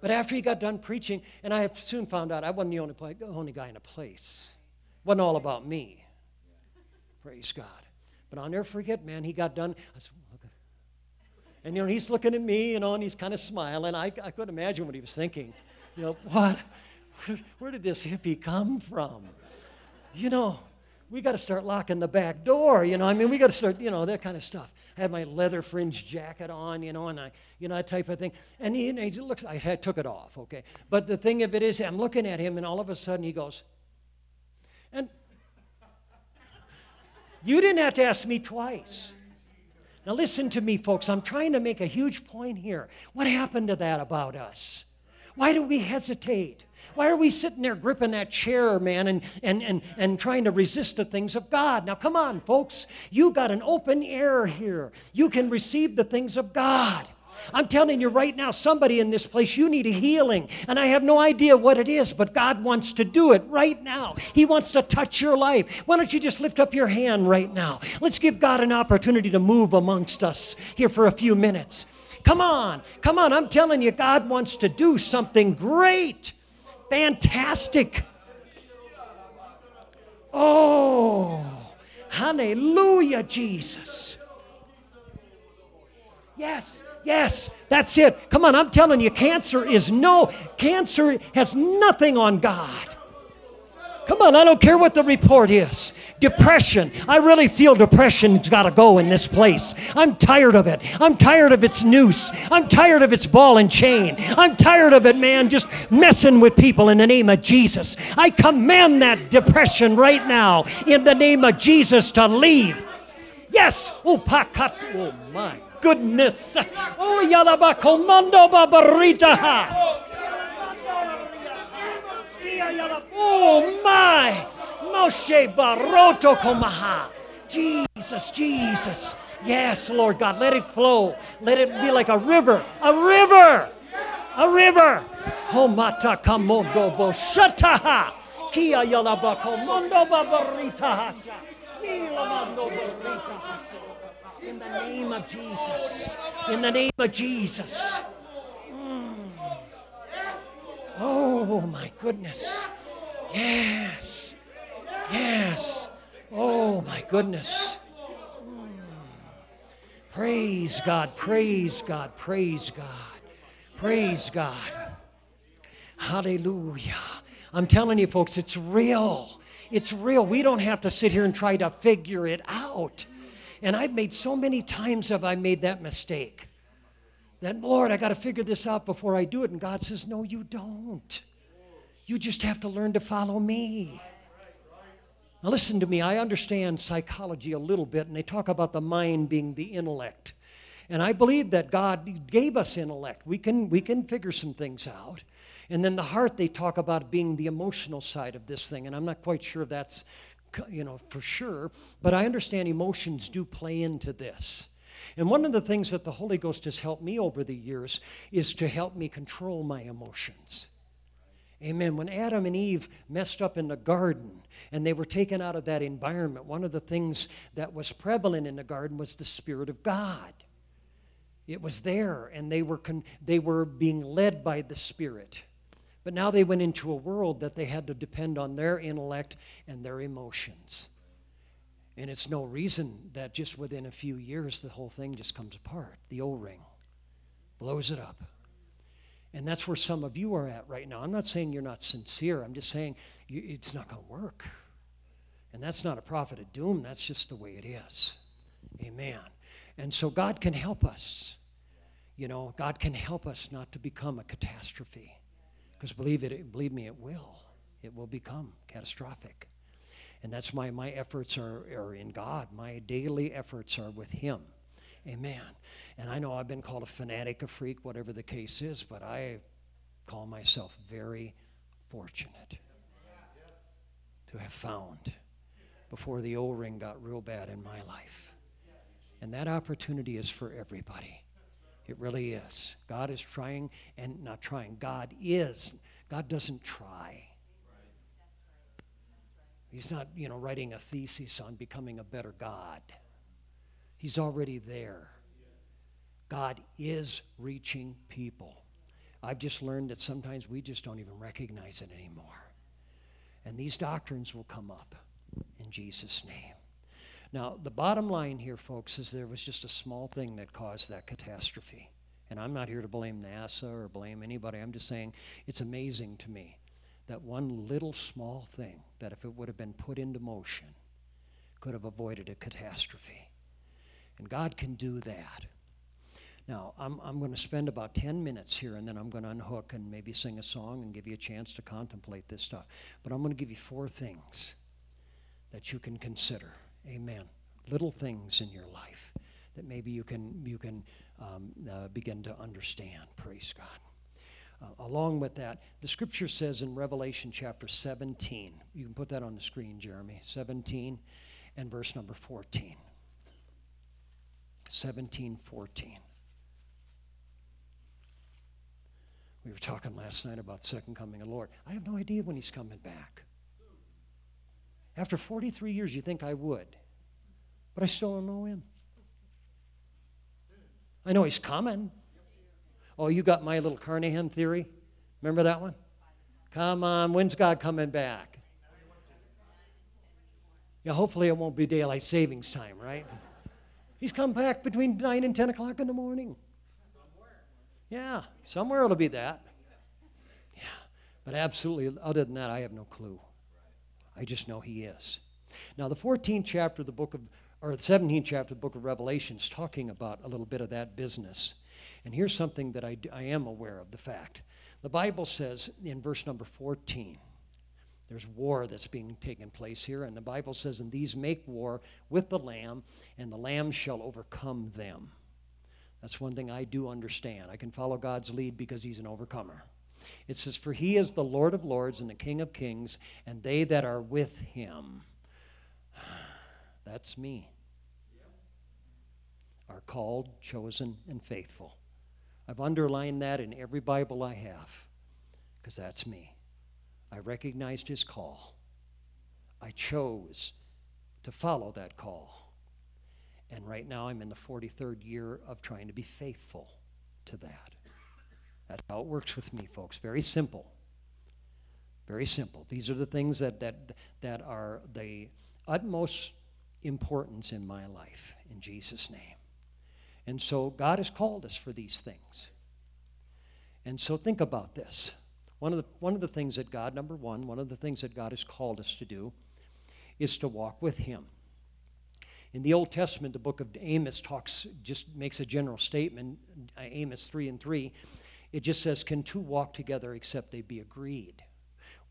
But after he got done preaching, and I soon found out I wasn't the only, only guy in a place, it wasn't all about me. Praise God. But I'll never forget, man, he got done. Said, and, you know, he's looking at me, you know, and he's kind of smiling. I, I couldn't imagine what he was thinking. You know, what? Where, where did this hippie come from? You know, we got to start locking the back door, you know. I mean, we got to start, you know, that kind of stuff. I had my leather fringe jacket on, you know, and I, you know, that type of thing. And he, and he looks, I had, took it off, okay. But the thing of it is, I'm looking at him, and all of a sudden he goes, you didn't have to ask me twice. Now, listen to me, folks. I'm trying to make a huge point here. What happened to that about us? Why do we hesitate? Why are we sitting there gripping that chair, man, and, and, and, and trying to resist the things of God? Now, come on, folks. You got an open air here. You can receive the things of God. I'm telling you right now, somebody in this place, you need a healing. And I have no idea what it is, but God wants to do it right now. He wants to touch your life. Why don't you just lift up your hand right now? Let's give God an opportunity to move amongst us here for a few minutes. Come on, come on. I'm telling you, God wants to do something great, fantastic. Oh, hallelujah, Jesus. Yes. Yes, that's it. Come on, I'm telling you, cancer is no, cancer has nothing on God. Come on, I don't care what the report is. Depression. I really feel depression's got to go in this place. I'm tired of it. I'm tired of its noose. I'm tired of its ball and chain. I'm tired of it, man, just messing with people in the name of Jesus. I command that depression right now in the name of Jesus to leave. Yes. Oh. Oh, my goodness. Oh, yalaba komando babarita. Oh my! Moshe Baroto Komaha. Jesus, Jesus. Yes, Lord God, let it flow. Let it be like a river. A river! A river! Homata kamondo bo shataha. Kia yalaba komondo babarita In the name of Jesus. In the name of Jesus. Mm. Oh, my goodness. Yes. Yes. Oh, my goodness. Mm. Praise God, praise God, praise God, praise God. Hallelujah. I'm telling you, folks, it's real. It's real. We don't have to sit here and try to figure it out. And I've made so many times have I made that mistake that, Lord, I got to figure this out before I do it. And God says, No, you don't. You just have to learn to follow me. Now, listen to me. I understand psychology a little bit, and they talk about the mind being the intellect. And I believe that God gave us intellect. We can, we can figure some things out. And then the heart, they talk about being the emotional side of this thing. And I'm not quite sure that's, you know, for sure. But I understand emotions do play into this. And one of the things that the Holy Ghost has helped me over the years is to help me control my emotions. Amen. When Adam and Eve messed up in the garden and they were taken out of that environment, one of the things that was prevalent in the garden was the Spirit of God. It was there, and they were, con- they were being led by the Spirit. But now they went into a world that they had to depend on their intellect and their emotions. And it's no reason that just within a few years the whole thing just comes apart. The O ring blows it up. And that's where some of you are at right now. I'm not saying you're not sincere, I'm just saying you, it's not going to work. And that's not a prophet of doom, that's just the way it is. Amen. And so God can help us. You know, God can help us not to become a catastrophe. Because believe it, believe me, it will. It will become catastrophic. And that's why my efforts are, are in God. My daily efforts are with Him. Amen. And I know I've been called a fanatic, a freak, whatever the case is, but I call myself very fortunate to have found before the O ring got real bad in my life. And that opportunity is for everybody. It really is. God is trying, and not trying. God is. God doesn't try. He's not, you know, writing a thesis on becoming a better God. He's already there. God is reaching people. I've just learned that sometimes we just don't even recognize it anymore. And these doctrines will come up in Jesus' name. Now, the bottom line here, folks, is there was just a small thing that caused that catastrophe. And I'm not here to blame NASA or blame anybody. I'm just saying it's amazing to me that one little small thing that if it would have been put into motion could have avoided a catastrophe. And God can do that. Now, I'm, I'm going to spend about 10 minutes here and then I'm going to unhook and maybe sing a song and give you a chance to contemplate this stuff. But I'm going to give you four things that you can consider. Amen. Little things in your life that maybe you can, you can um, uh, begin to understand. Praise God. Uh, along with that, the scripture says in Revelation chapter 17, you can put that on the screen, Jeremy, 17 and verse number 14. 17, 14. We were talking last night about second coming of the Lord. I have no idea when he's coming back. After 43 years, you think I would, but I still don't know when. I know he's coming. Oh, you got my little Carnahan theory? Remember that one? Come on, when's God coming back? Yeah, hopefully it won't be daylight savings time, right? He's come back between 9 and 10 o'clock in the morning. Yeah, somewhere it'll be that. Yeah, but absolutely, other than that, I have no clue. I just know He is. Now, the 14th chapter of the book of, or the 17th chapter of the book of Revelation is talking about a little bit of that business. And here's something that I, I am aware of the fact. The Bible says in verse number 14, there's war that's being taken place here, and the Bible says, And these make war with the Lamb, and the Lamb shall overcome them. That's one thing I do understand. I can follow God's lead because He's an overcomer. It says, For He is the Lord of lords and the King of kings, and they that are with Him. That's me. Are called, chosen, and faithful. I've underlined that in every Bible I have because that's me. I recognized his call. I chose to follow that call. And right now I'm in the 43rd year of trying to be faithful to that. That's how it works with me, folks. Very simple. Very simple. These are the things that, that, that are the utmost importance in my life, in Jesus' name. And so God has called us for these things. And so think about this. One of, the, one of the things that God, number one, one of the things that God has called us to do is to walk with Him. In the Old Testament, the book of Amos talks, just makes a general statement, uh, Amos 3 and 3. It just says, Can two walk together except they be agreed?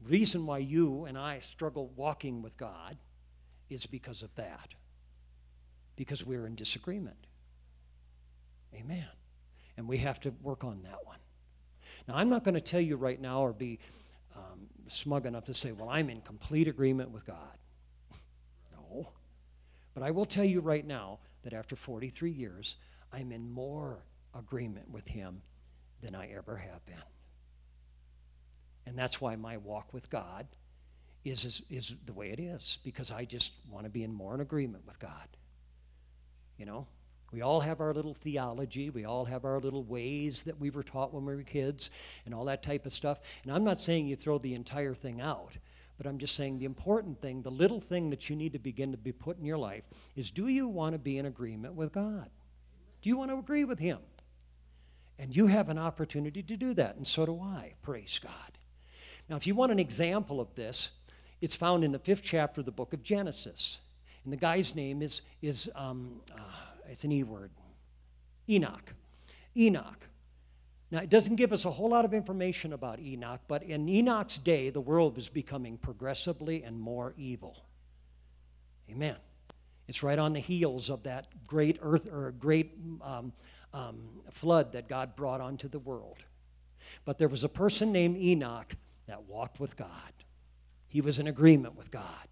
Reason why you and I struggle walking with God is because of that. Because we're in disagreement. Amen. And we have to work on that one. Now, I'm not going to tell you right now or be um, smug enough to say, well, I'm in complete agreement with God. No. But I will tell you right now that after 43 years, I'm in more agreement with Him than I ever have been. And that's why my walk with God is, is, is the way it is, because I just want to be in more in agreement with God. You know? We all have our little theology. We all have our little ways that we were taught when we were kids and all that type of stuff. And I'm not saying you throw the entire thing out, but I'm just saying the important thing, the little thing that you need to begin to be put in your life is do you want to be in agreement with God? Do you want to agree with Him? And you have an opportunity to do that, and so do I. Praise God. Now, if you want an example of this, it's found in the fifth chapter of the book of Genesis. And the guy's name is, is um, uh, it's an E word. Enoch. Enoch. Now, it doesn't give us a whole lot of information about Enoch, but in Enoch's day, the world was becoming progressively and more evil. Amen. It's right on the heels of that great earth or great um, um, flood that God brought onto the world. But there was a person named Enoch that walked with God. He was in agreement with God.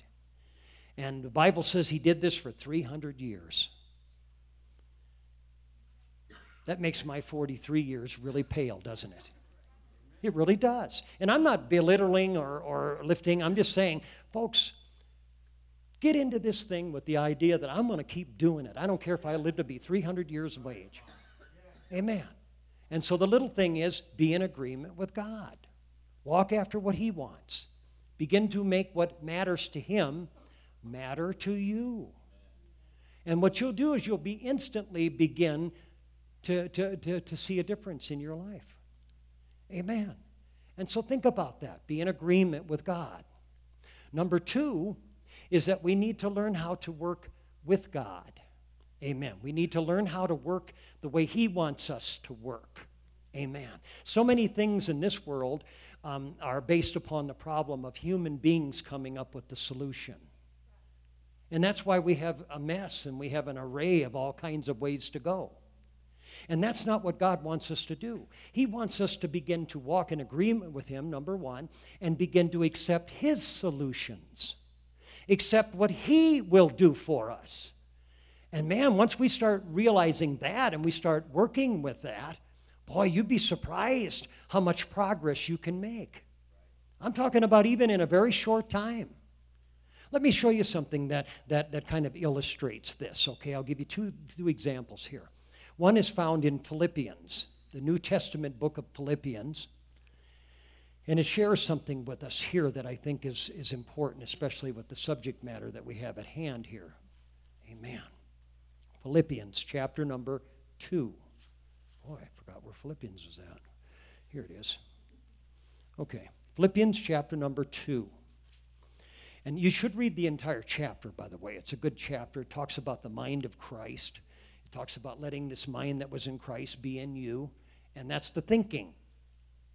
And the Bible says he did this for 300 years. That makes my 43 years really pale, doesn't it? It really does. And I'm not belittling or, or lifting, I'm just saying, folks, get into this thing with the idea that I'm going to keep doing it. I don't care if I live to be 300 years of age. Amen. And so the little thing is be in agreement with God, walk after what He wants, begin to make what matters to Him matter to you. And what you'll do is you'll be instantly begin to, to, to, to see a difference in your life. Amen. And so think about that. Be in agreement with God. Number two is that we need to learn how to work with God. Amen. We need to learn how to work the way He wants us to work. Amen. So many things in this world um, are based upon the problem of human beings coming up with the solution. And that's why we have a mess and we have an array of all kinds of ways to go. And that's not what God wants us to do. He wants us to begin to walk in agreement with Him, number one, and begin to accept His solutions, accept what He will do for us. And man, once we start realizing that and we start working with that, boy, you'd be surprised how much progress you can make. I'm talking about even in a very short time. Let me show you something that, that, that kind of illustrates this, okay? I'll give you two, two examples here. One is found in Philippians, the New Testament book of Philippians. And it shares something with us here that I think is, is important, especially with the subject matter that we have at hand here. Amen. Philippians chapter number 2. Boy, I forgot where Philippians is at. Here it is. Okay. Philippians chapter number 2. And you should read the entire chapter, by the way. It's a good chapter. It talks about the mind of Christ, it talks about letting this mind that was in Christ be in you. And that's the thinking.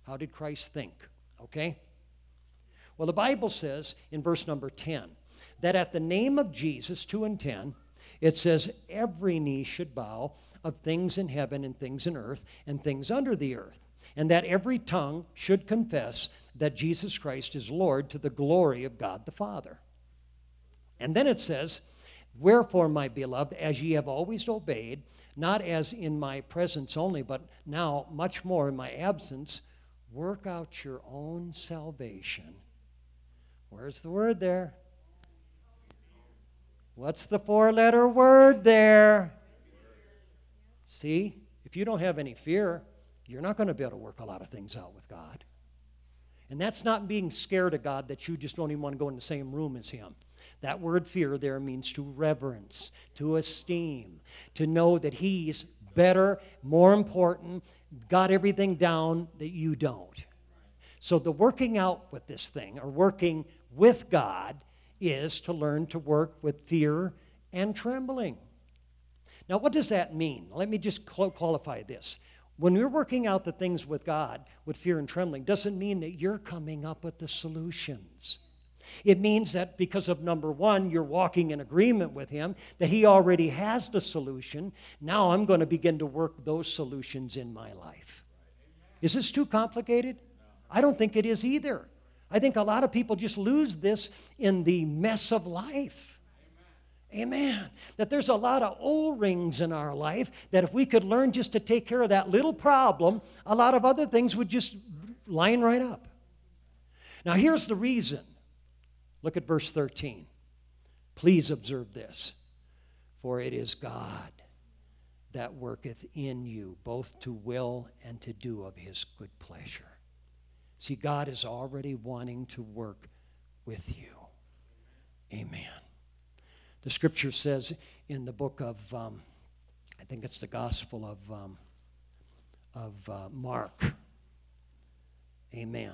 How did Christ think? Okay? Well, the Bible says in verse number 10 that at the name of Jesus, 2 and 10, it says, every knee should bow of things in heaven and things in earth and things under the earth, and that every tongue should confess that Jesus Christ is Lord to the glory of God the Father. And then it says, Wherefore, my beloved, as ye have always obeyed, not as in my presence only, but now much more in my absence, work out your own salvation. Where's the word there? What's the four letter word there? See, if you don't have any fear, you're not going to be able to work a lot of things out with God. And that's not being scared of God that you just don't even want to go in the same room as Him. That word fear there means to reverence, to esteem, to know that He's better, more important, got everything down that you don't. So the working out with this thing, or working with God, is to learn to work with fear and trembling. Now, what does that mean? Let me just qualify this. When you're working out the things with God with fear and trembling, doesn't mean that you're coming up with the solutions. It means that because of number one, you're walking in agreement with Him, that He already has the solution. Now I'm going to begin to work those solutions in my life. Is this too complicated? I don't think it is either. I think a lot of people just lose this in the mess of life. Amen. That there's a lot of O rings in our life that if we could learn just to take care of that little problem, a lot of other things would just line right up. Now, here's the reason. Look at verse 13. Please observe this. For it is God that worketh in you, both to will and to do of his good pleasure. See, God is already wanting to work with you. Amen. The scripture says in the book of, um, I think it's the Gospel of, um, of uh, Mark. Amen.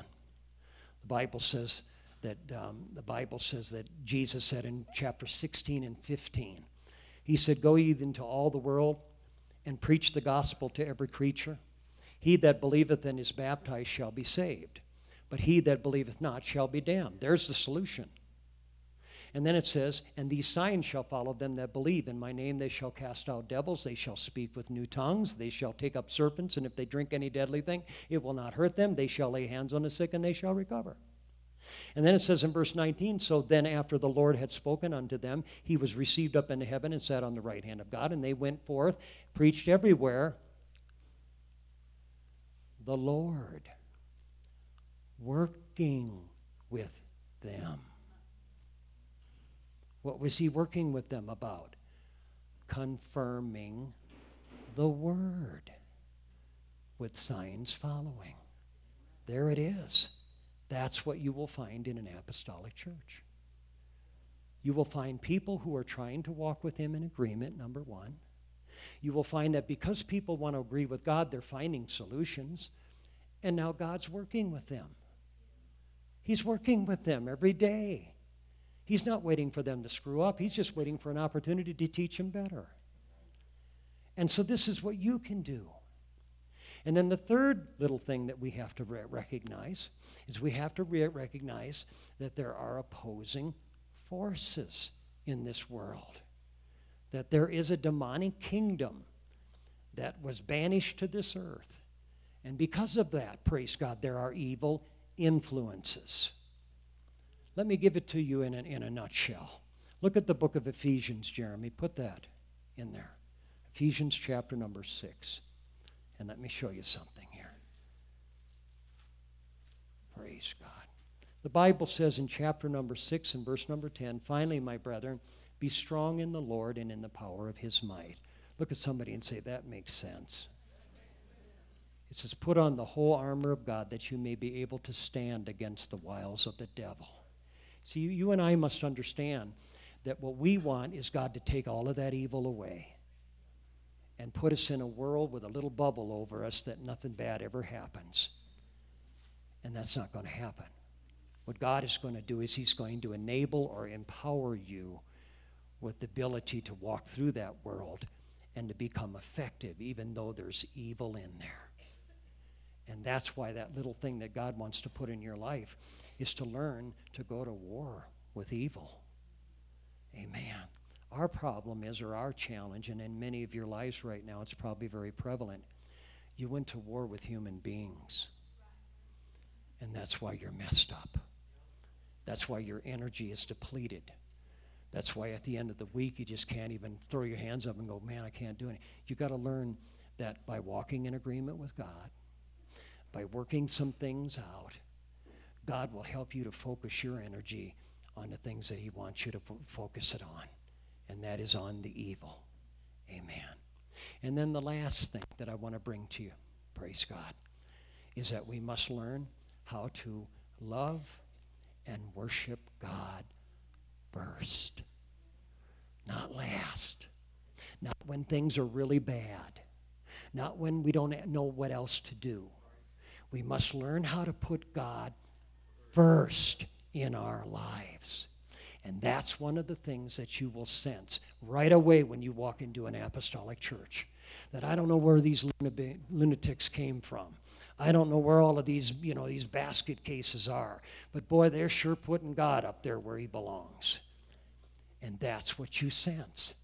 The Bible says that um, the Bible says that Jesus said in chapter 16 and 15, He said, "Go ye into all the world and preach the gospel to every creature." He that believeth and is baptized shall be saved, but he that believeth not shall be damned. There's the solution. And then it says, And these signs shall follow them that believe. In my name they shall cast out devils, they shall speak with new tongues, they shall take up serpents, and if they drink any deadly thing, it will not hurt them. They shall lay hands on the sick, and they shall recover. And then it says in verse 19, So then after the Lord had spoken unto them, he was received up into heaven and sat on the right hand of God. And they went forth, preached everywhere, the Lord working with them. What was he working with them about? Confirming the word with signs following. There it is. That's what you will find in an apostolic church. You will find people who are trying to walk with him in agreement, number one. You will find that because people want to agree with God, they're finding solutions, and now God's working with them. He's working with them every day. He's not waiting for them to screw up, He's just waiting for an opportunity to teach them better. And so, this is what you can do. And then the third little thing that we have to re- recognize is we have to re- recognize that there are opposing forces in this world. That there is a demonic kingdom that was banished to this earth. And because of that, praise God, there are evil influences. Let me give it to you in a, in a nutshell. Look at the book of Ephesians, Jeremy. Put that in there. Ephesians chapter number 6. And let me show you something here. Praise God. The Bible says in chapter number 6 and verse number 10 finally, my brethren, be strong in the Lord and in the power of his might. Look at somebody and say, that makes sense. It says, Put on the whole armor of God that you may be able to stand against the wiles of the devil. See, you and I must understand that what we want is God to take all of that evil away and put us in a world with a little bubble over us that nothing bad ever happens. And that's not going to happen. What God is going to do is He's going to enable or empower you with the ability to walk through that world and to become effective, even though there's evil in there. And that's why that little thing that God wants to put in your life is to learn to go to war with evil. Amen. Our problem is, or our challenge, and in many of your lives right now, it's probably very prevalent. You went to war with human beings. And that's why you're messed up. That's why your energy is depleted. That's why at the end of the week, you just can't even throw your hands up and go, man, I can't do anything. You've got to learn that by walking in agreement with God, by working some things out, God will help you to focus your energy on the things that He wants you to focus it on, and that is on the evil. Amen. And then the last thing that I want to bring to you, praise God, is that we must learn how to love and worship God first, not last, not when things are really bad, not when we don't know what else to do. We must learn how to put God first in our lives. And that's one of the things that you will sense right away when you walk into an apostolic church. That I don't know where these lunatics came from. I don't know where all of these, you know, these basket cases are. But boy, they're sure putting God up there where he belongs. And that's what you sense.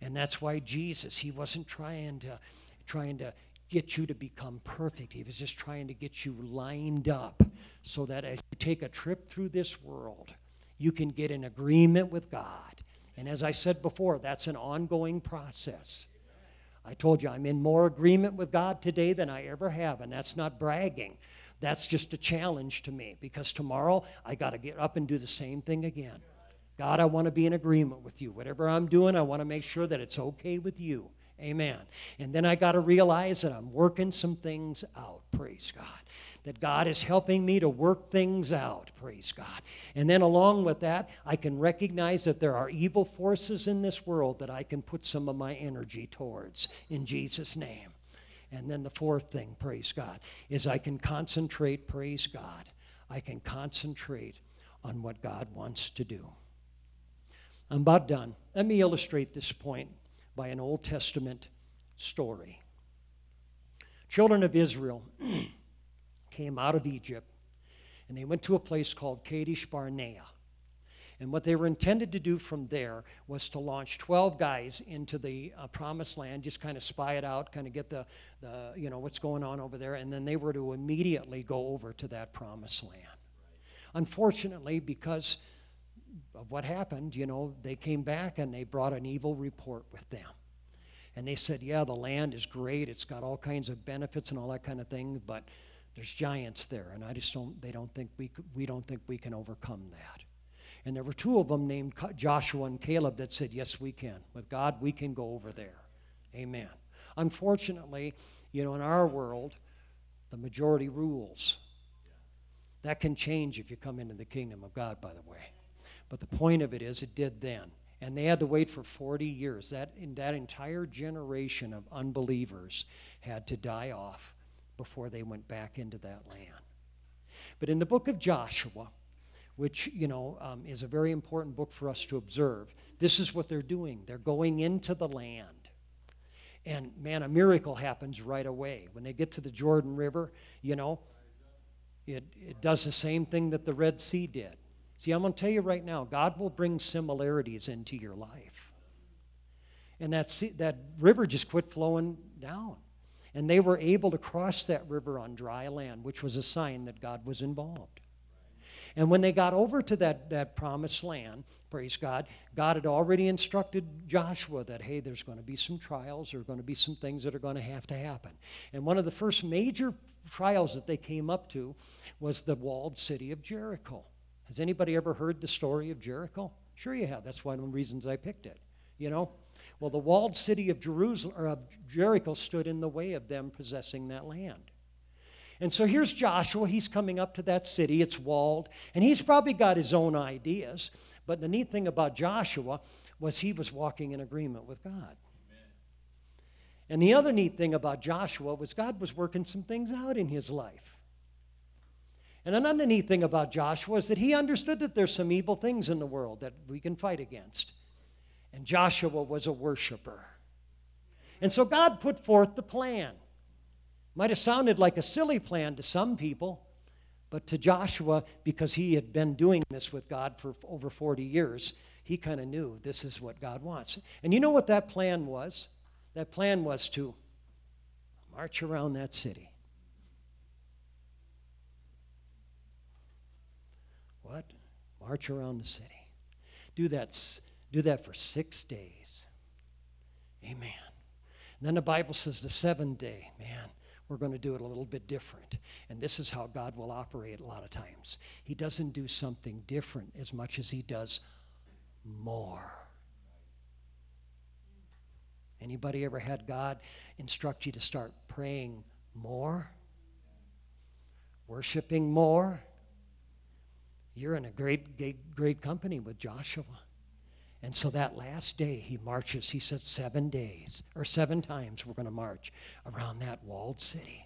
And that's why Jesus, he wasn't trying to trying to get you to become perfect. He was just trying to get you lined up so that as you take a trip through this world, you can get in agreement with God. And as I said before, that's an ongoing process. I told you I'm in more agreement with God today than I ever have, and that's not bragging. That's just a challenge to me because tomorrow I got to get up and do the same thing again. God, I want to be in agreement with you. Whatever I'm doing, I want to make sure that it's okay with you. Amen. And then I got to realize that I'm working some things out. Praise God. That God is helping me to work things out. Praise God. And then along with that, I can recognize that there are evil forces in this world that I can put some of my energy towards in Jesus' name. And then the fourth thing, praise God, is I can concentrate, praise God. I can concentrate on what God wants to do. I'm about done. Let me illustrate this point by an Old Testament story. Children of Israel came out of Egypt and they went to a place called Kadesh Barnea. And what they were intended to do from there was to launch 12 guys into the uh, promised land, just kind of spy it out, kind of get the, the, you know, what's going on over there, and then they were to immediately go over to that promised land. Unfortunately, because of what happened, you know, they came back and they brought an evil report with them. And they said, yeah, the land is great. It's got all kinds of benefits and all that kind of thing, but there's giants there, and I just don't, they don't think we, we don't think we can overcome that. And there were two of them named Joshua and Caleb that said, yes, we can. With God, we can go over there. Amen. Unfortunately, you know, in our world, the majority rules. That can change if you come into the kingdom of God, by the way. But the point of it is, it did then. And they had to wait for 40 years. That, in that entire generation of unbelievers had to die off before they went back into that land. But in the book of Joshua, which you know um, is a very important book for us to observe, this is what they're doing. They're going into the land. And man, a miracle happens right away. When they get to the Jordan River, you know, it, it does the same thing that the Red Sea did. See, I'm going to tell you right now, God will bring similarities into your life. And that, sea, that river just quit flowing down. And they were able to cross that river on dry land, which was a sign that God was involved. And when they got over to that, that promised land, praise God, God had already instructed Joshua that, hey, there's going to be some trials, there are going to be some things that are going to have to happen. And one of the first major trials that they came up to was the walled city of Jericho. Has anybody ever heard the story of Jericho? Sure, you have. That's one of the reasons I picked it. You know? Well, the walled city of Jerusalem or of Jericho stood in the way of them possessing that land. And so here's Joshua. He's coming up to that city. It's walled, and he's probably got his own ideas. But the neat thing about Joshua was he was walking in agreement with God. Amen. And the other neat thing about Joshua was God was working some things out in his life. And another neat thing about Joshua is that he understood that there's some evil things in the world that we can fight against. And Joshua was a worshiper. And so God put forth the plan. Might have sounded like a silly plan to some people, but to Joshua, because he had been doing this with God for over 40 years, he kind of knew this is what God wants. And you know what that plan was? That plan was to march around that city. What? March around the city. Do that, do that for six days. Amen. And then the Bible says the seventh day, man, we're going to do it a little bit different. And this is how God will operate a lot of times. He doesn't do something different as much as he does more. Anybody ever had God instruct you to start praying more? Worshiping more? You're in a great, great, great company with Joshua. And so that last day, he marches. He said seven days, or seven times, we're going to march around that walled city.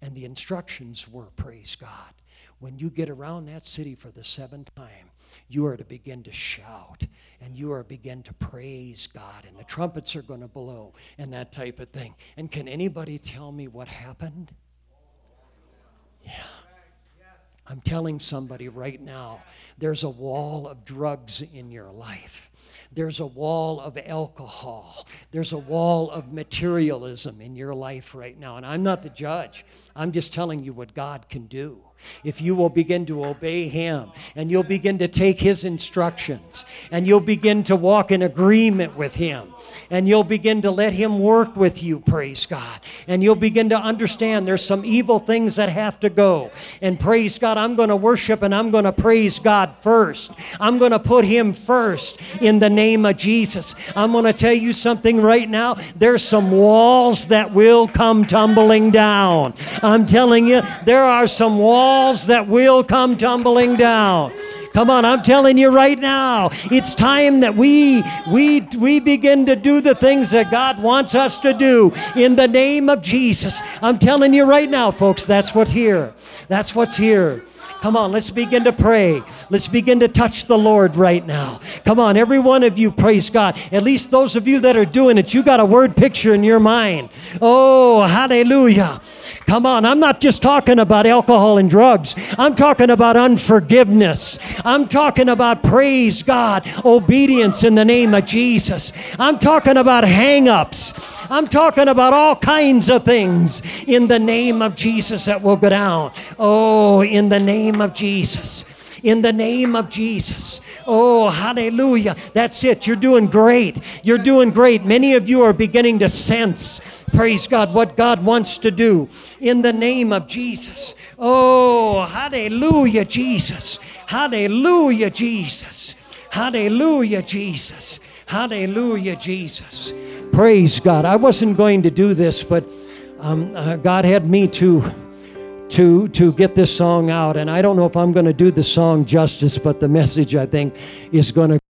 And the instructions were praise God. When you get around that city for the seventh time, you are to begin to shout and you are to begin to praise God, and the trumpets are going to blow and that type of thing. And can anybody tell me what happened? Yeah. I'm telling somebody right now there's a wall of drugs in your life. There's a wall of alcohol. There's a wall of materialism in your life right now. And I'm not the judge, I'm just telling you what God can do if you will begin to obey Him and you'll begin to take His instructions and you'll begin to walk in agreement with Him and you'll begin to let Him work with you, praise God. And you'll begin to understand there's some evil things that have to go. And praise God, I'm going to worship and I'm going to praise God first. I'm going to put Him first in the name of Jesus. I'm going to tell you something right now. There's some walls that will come tumbling down. I'm telling you, there are some walls that will come tumbling down. Come on, I'm telling you right now, it's time that we we we begin to do the things that God wants us to do in the name of Jesus. I'm telling you right now, folks, that's what's here. That's what's here. Come on, let's begin to pray. Let's begin to touch the Lord right now. Come on, every one of you, praise God. At least those of you that are doing it, you got a word picture in your mind. Oh, hallelujah. Come on, I'm not just talking about alcohol and drugs. I'm talking about unforgiveness. I'm talking about, praise God, obedience in the name of Jesus. I'm talking about hang ups. I'm talking about all kinds of things in the name of Jesus that will go down. Oh, in the name of Jesus in the name of Jesus. Oh, hallelujah. That's it. You're doing great. You're doing great. Many of you are beginning to sense praise God, what God wants to do in the name of Jesus. Oh, hallelujah, Jesus. Hallelujah, Jesus. Hallelujah, Jesus. Hallelujah, Jesus. Praise God. I wasn't going to do this, but um, uh, God had me to to to get this song out and i don't know if i'm going to do the song justice but the message i think is going to